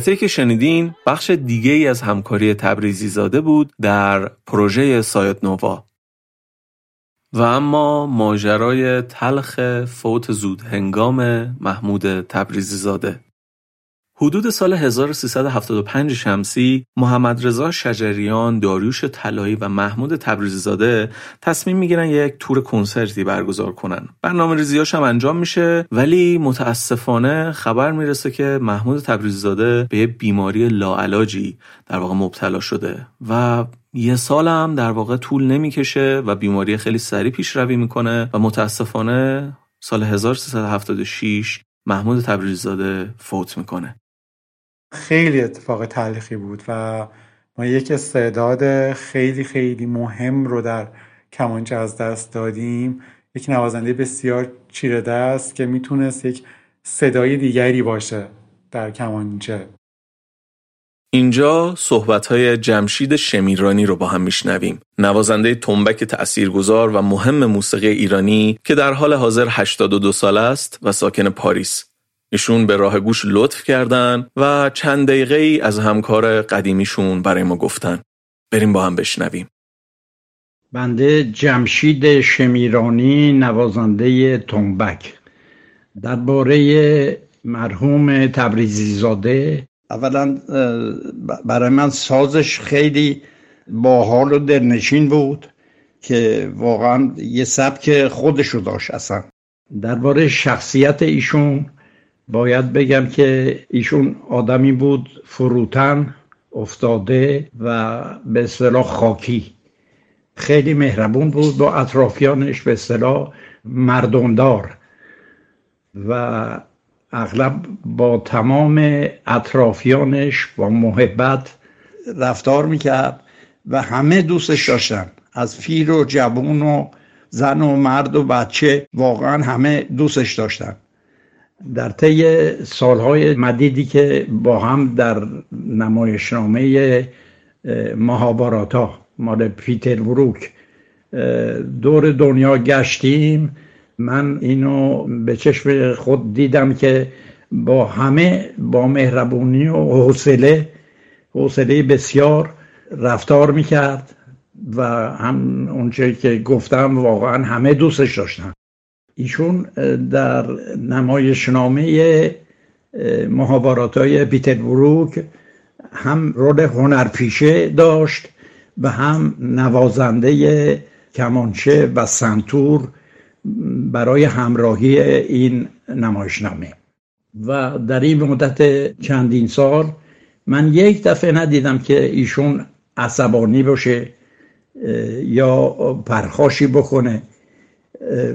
B: قطعه که شنیدین بخش دیگه ای از همکاری تبریزی زاده بود در پروژه سایت نووا. و اما ماجرای تلخ فوت زود هنگام محمود تبریزی زاده. حدود سال 1375 شمسی محمد رضا شجریان، داریوش طلایی و محمود تبریزی زاده تصمیم می‌گیرن یک تور کنسرتی برگزار کنن. برنامه ریزیاش هم انجام میشه ولی متاسفانه خبر می‌رسه که محمود تبریزی زاده به بیماری لاعلاجی در واقع مبتلا شده و یه سال هم در واقع طول نمی‌کشه و بیماری خیلی سریع پیشروی می‌کنه و متاسفانه سال 1376 محمود تبریزی زاده فوت می‌کنه.
A: خیلی اتفاق تلخی بود و ما یک استعداد خیلی خیلی مهم رو در کمانچه از دست دادیم. یک نوازنده بسیار چیره دست که می‌تونست یک صدای دیگری باشه در کمانچه.
B: اینجا صحبتهای جمشید شمیرانی رو با هم میشنویم. نوازنده تنبک تأثیرگذار و مهم موسیقی ایرانی که در حال حاضر 82 سال است و ساکن پاریس. ایشون به راه گوش لطف کردن و چند دقیقه ای از همکار قدیمیشون برای ما گفتن. بریم با هم بشنویم.
I: بنده جمشید شمیرانی نوازنده تنبک درباره مرحوم تبریزی زاده اولا برای من سازش خیلی باحال و درنشین بود که واقعا یه سبک خودشو داشت اصلا درباره شخصیت ایشون باید بگم که ایشون آدمی بود فروتن افتاده و به اصطلاح خاکی. خیلی مهربون بود با اطرافیانش به اصطلاح مردمدار. و اغلب با تمام اطرافیانش با محبت رفتار می‌کرد و همه دوستش داشتن. از فیر و جوون و زن و مرد و بچه واقعا همه دوستش داشتن. در طی سالهای مدیدی که با هم در نمایشنامه مهاباراتا مال پیتر بروک دور دنیا گشتیم. من اینو به چشم خود دیدم که با همه با مهربونی و حوصله حوصله بسیار رفتار می‌کرد و هم اونچه که گفتم واقعا همه دوستش داشتن. ایشون در نمایشنامه محابارات های بروک هم رول هنرپیشه داشت و هم نوازنده کمانچه و سنتور برای همراهی این نمایشنامه. و در این مدت چندین سال من یک دفعه ندیدم که ایشون عصبانی باشه یا پرخاشی بکنه.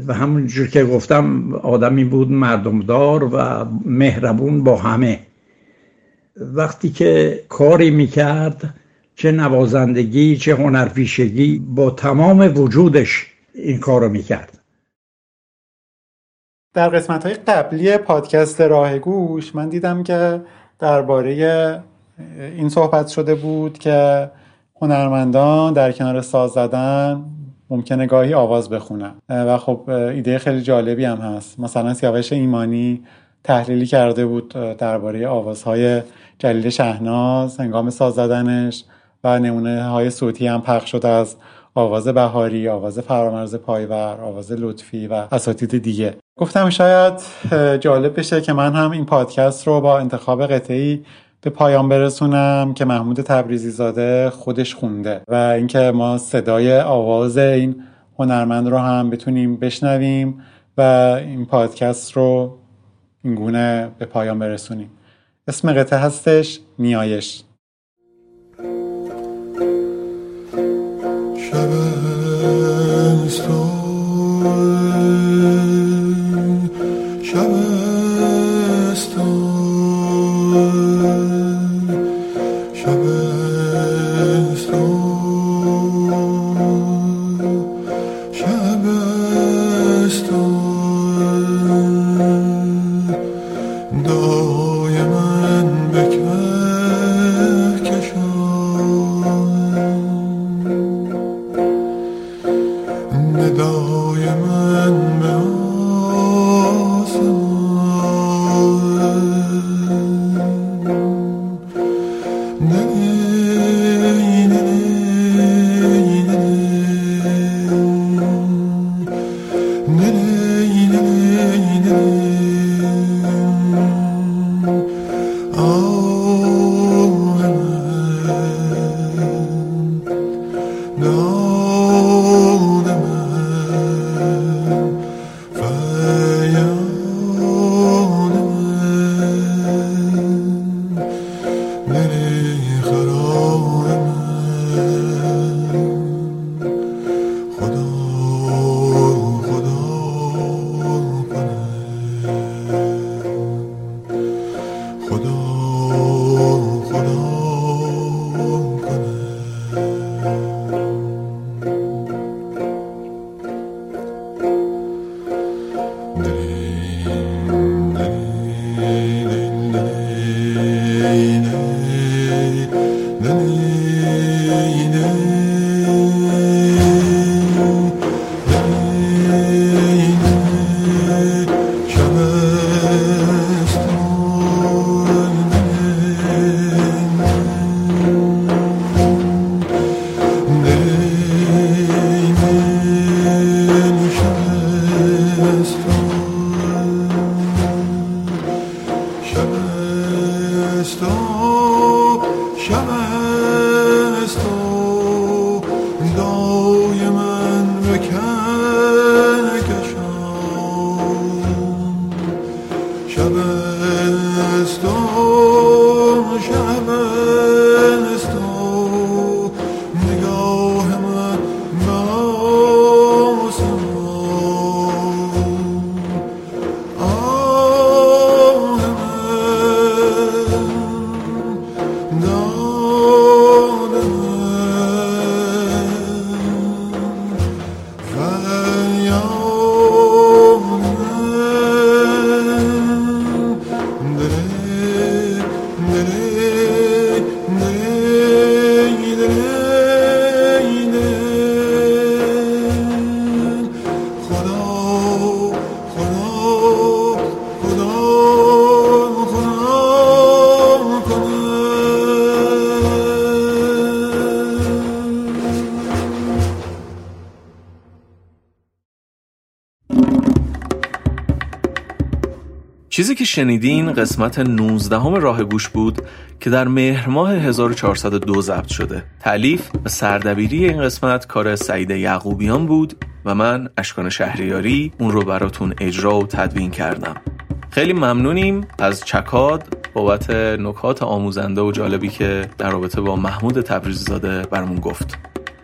I: و همونجور که گفتم آدمی بود مردمدار و مهربون با همه. وقتی که کاری می‌کرد چه نوازندگی چه هنرپیشگی با تمام وجودش این کارو می‌کرد.
A: در قسمت های قبلی پادکست راه گوش من دیدم که درباره این صحبت شده بود که هنرمندان در کنار ساز زدن ممکنه گاهی آواز بخونن و خب ایده خیلی جالبی هم هست. مثلا سیاوش ایمانی تحلیلی کرده بود درباره آوازهای جلیل شهناز هنگام ساز زدنش و نمونه های صوتی هم پخش شده از آواز بهاری، آواز فرامرز پایور، آواز لطفی و اساتید دیگه. گفتم شاید جالب بشه که من هم این پادکست رو با انتخاب قطعی به پایان برسونم که محمود تبریزی زاده خودش خونده و اینکه ما صدای آواز این هنرمند رو هم بتونیم بشنویم و این پادکست رو اینگونه به پایان برسونیم. اسم قطعه هستش نیایش.
J: Name
B: چیزی که شنیدین قسمت 19 همه راه گوش بود که در مهر ماه 1402 ضبط شده. تعلیف و سردبیری این قسمت کار سعید یعقوبیان بود و من اشکان شهریاری اون رو براتون اجرا و تدوین کردم. خیلی ممنونیم از چکاد بابت نکات آموزنده و جالبی که در رابطه با محمود تبریزی زاده برامون گفت.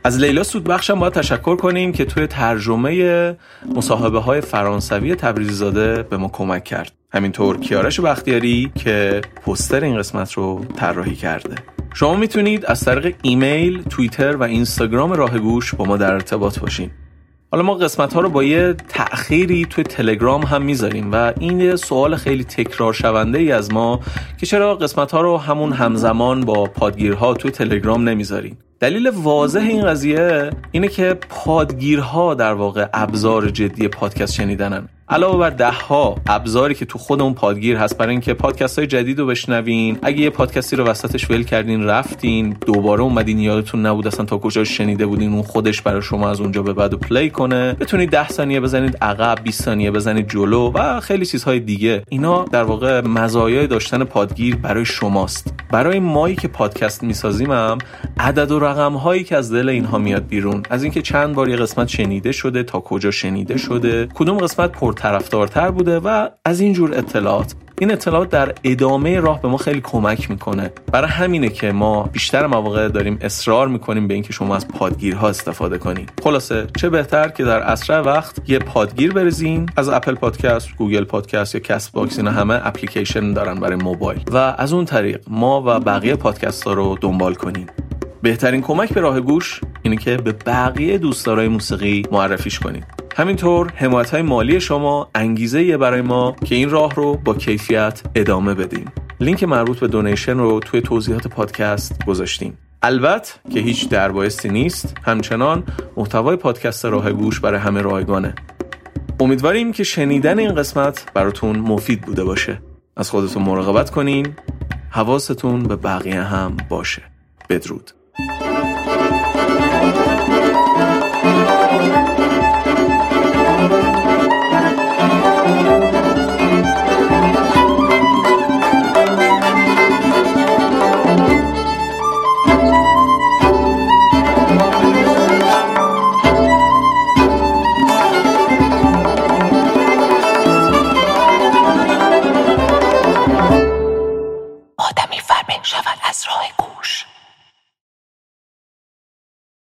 B: از لیلا سودبخشم باید تشکر کنیم که توی ترجمه مصاحبه های فرانسوی تبریزی زاده به ما کمک کرد. همینطور کیارش بختیاری که پستر این قسمت رو طراحی کرده. شما می‌تونید از طریق ایمیل، توییتر و اینستاگرام راه گوش با ما در ارتباط باشین. حالا ما قسمت ها رو با یه تأخیری توی تلگرام هم می‌ذاریم و این یه سوال خیلی تکرار شونده ای از ما که چرا قسمت ها رو همون همزمان با پادگیرها توی تلگرام نمی‌ذاریم دلیل واضح این قضیه اینه که پادگیرها در واقع ابزار جدی پادکست شنیدنن. علاوه بر ده ها ابزاری که تو خود اون پادگیر هست برای اینکه پادکست های جدید رو بشنوین. اگه یه پادکستی رو وسطش ول کردین رفتین دوباره اومدین یادتون نبود اصلا تا کجا شنیده بودین اون خودش برای شما از اونجا به بعد play کنه. بتونید 10 ثانیه بزنید عقب 20 ثانیه بزنید جلو و خیلی چیزهای دیگه. اینا در واقع مزایای داشتن پادگیر برای شماست. برای مایی که پادکست می‌سازیم هم عدد و رقم هایی که از دل اینها میاد بیرون. از اینکه چند بار یه قسمت شنیده شده تا کجا شنیده شده. کدوم قسمت پرطرفدارتر بوده و از این جور اطلاعات. این اطلاعات در ادامه راه به ما خیلی کمک می‌کنه. برای همینه که ما بیشتر مواقع داریم اصرار می‌کنیم به اینکه شما از پادگیرها استفاده کنید. خلاصه چه بهتر که در اسرع وقت یه پادگیر بریزین از Apple Podcast Google Podcast یا CastBox اینا همه اپلیکیشن دارن برای موبایل. و از اون طریق ما و بقیه پادکست ها رو دنبال کنیم بهترین کمک به راه گوش اینه که به بقیه دوستدارای موسیقی معرفیش کنید همینطور حمایت های مالی شما انگیزه یه برای ما که این راه رو با کیفیت ادامه بدیم لینک مربوط به دونیشن رو توی توضیحات پادکست گذاشتیم. البته که هیچ دربایستی نیست همچنان محتوای پادکست راه گوش برای همه رایگانه. امیدواریم که شنیدن این قسمت براتون مفید بوده باشه. از خودتون مراقبت کنین. حواستون به بقیه هم باشه. بدرود. Thank you.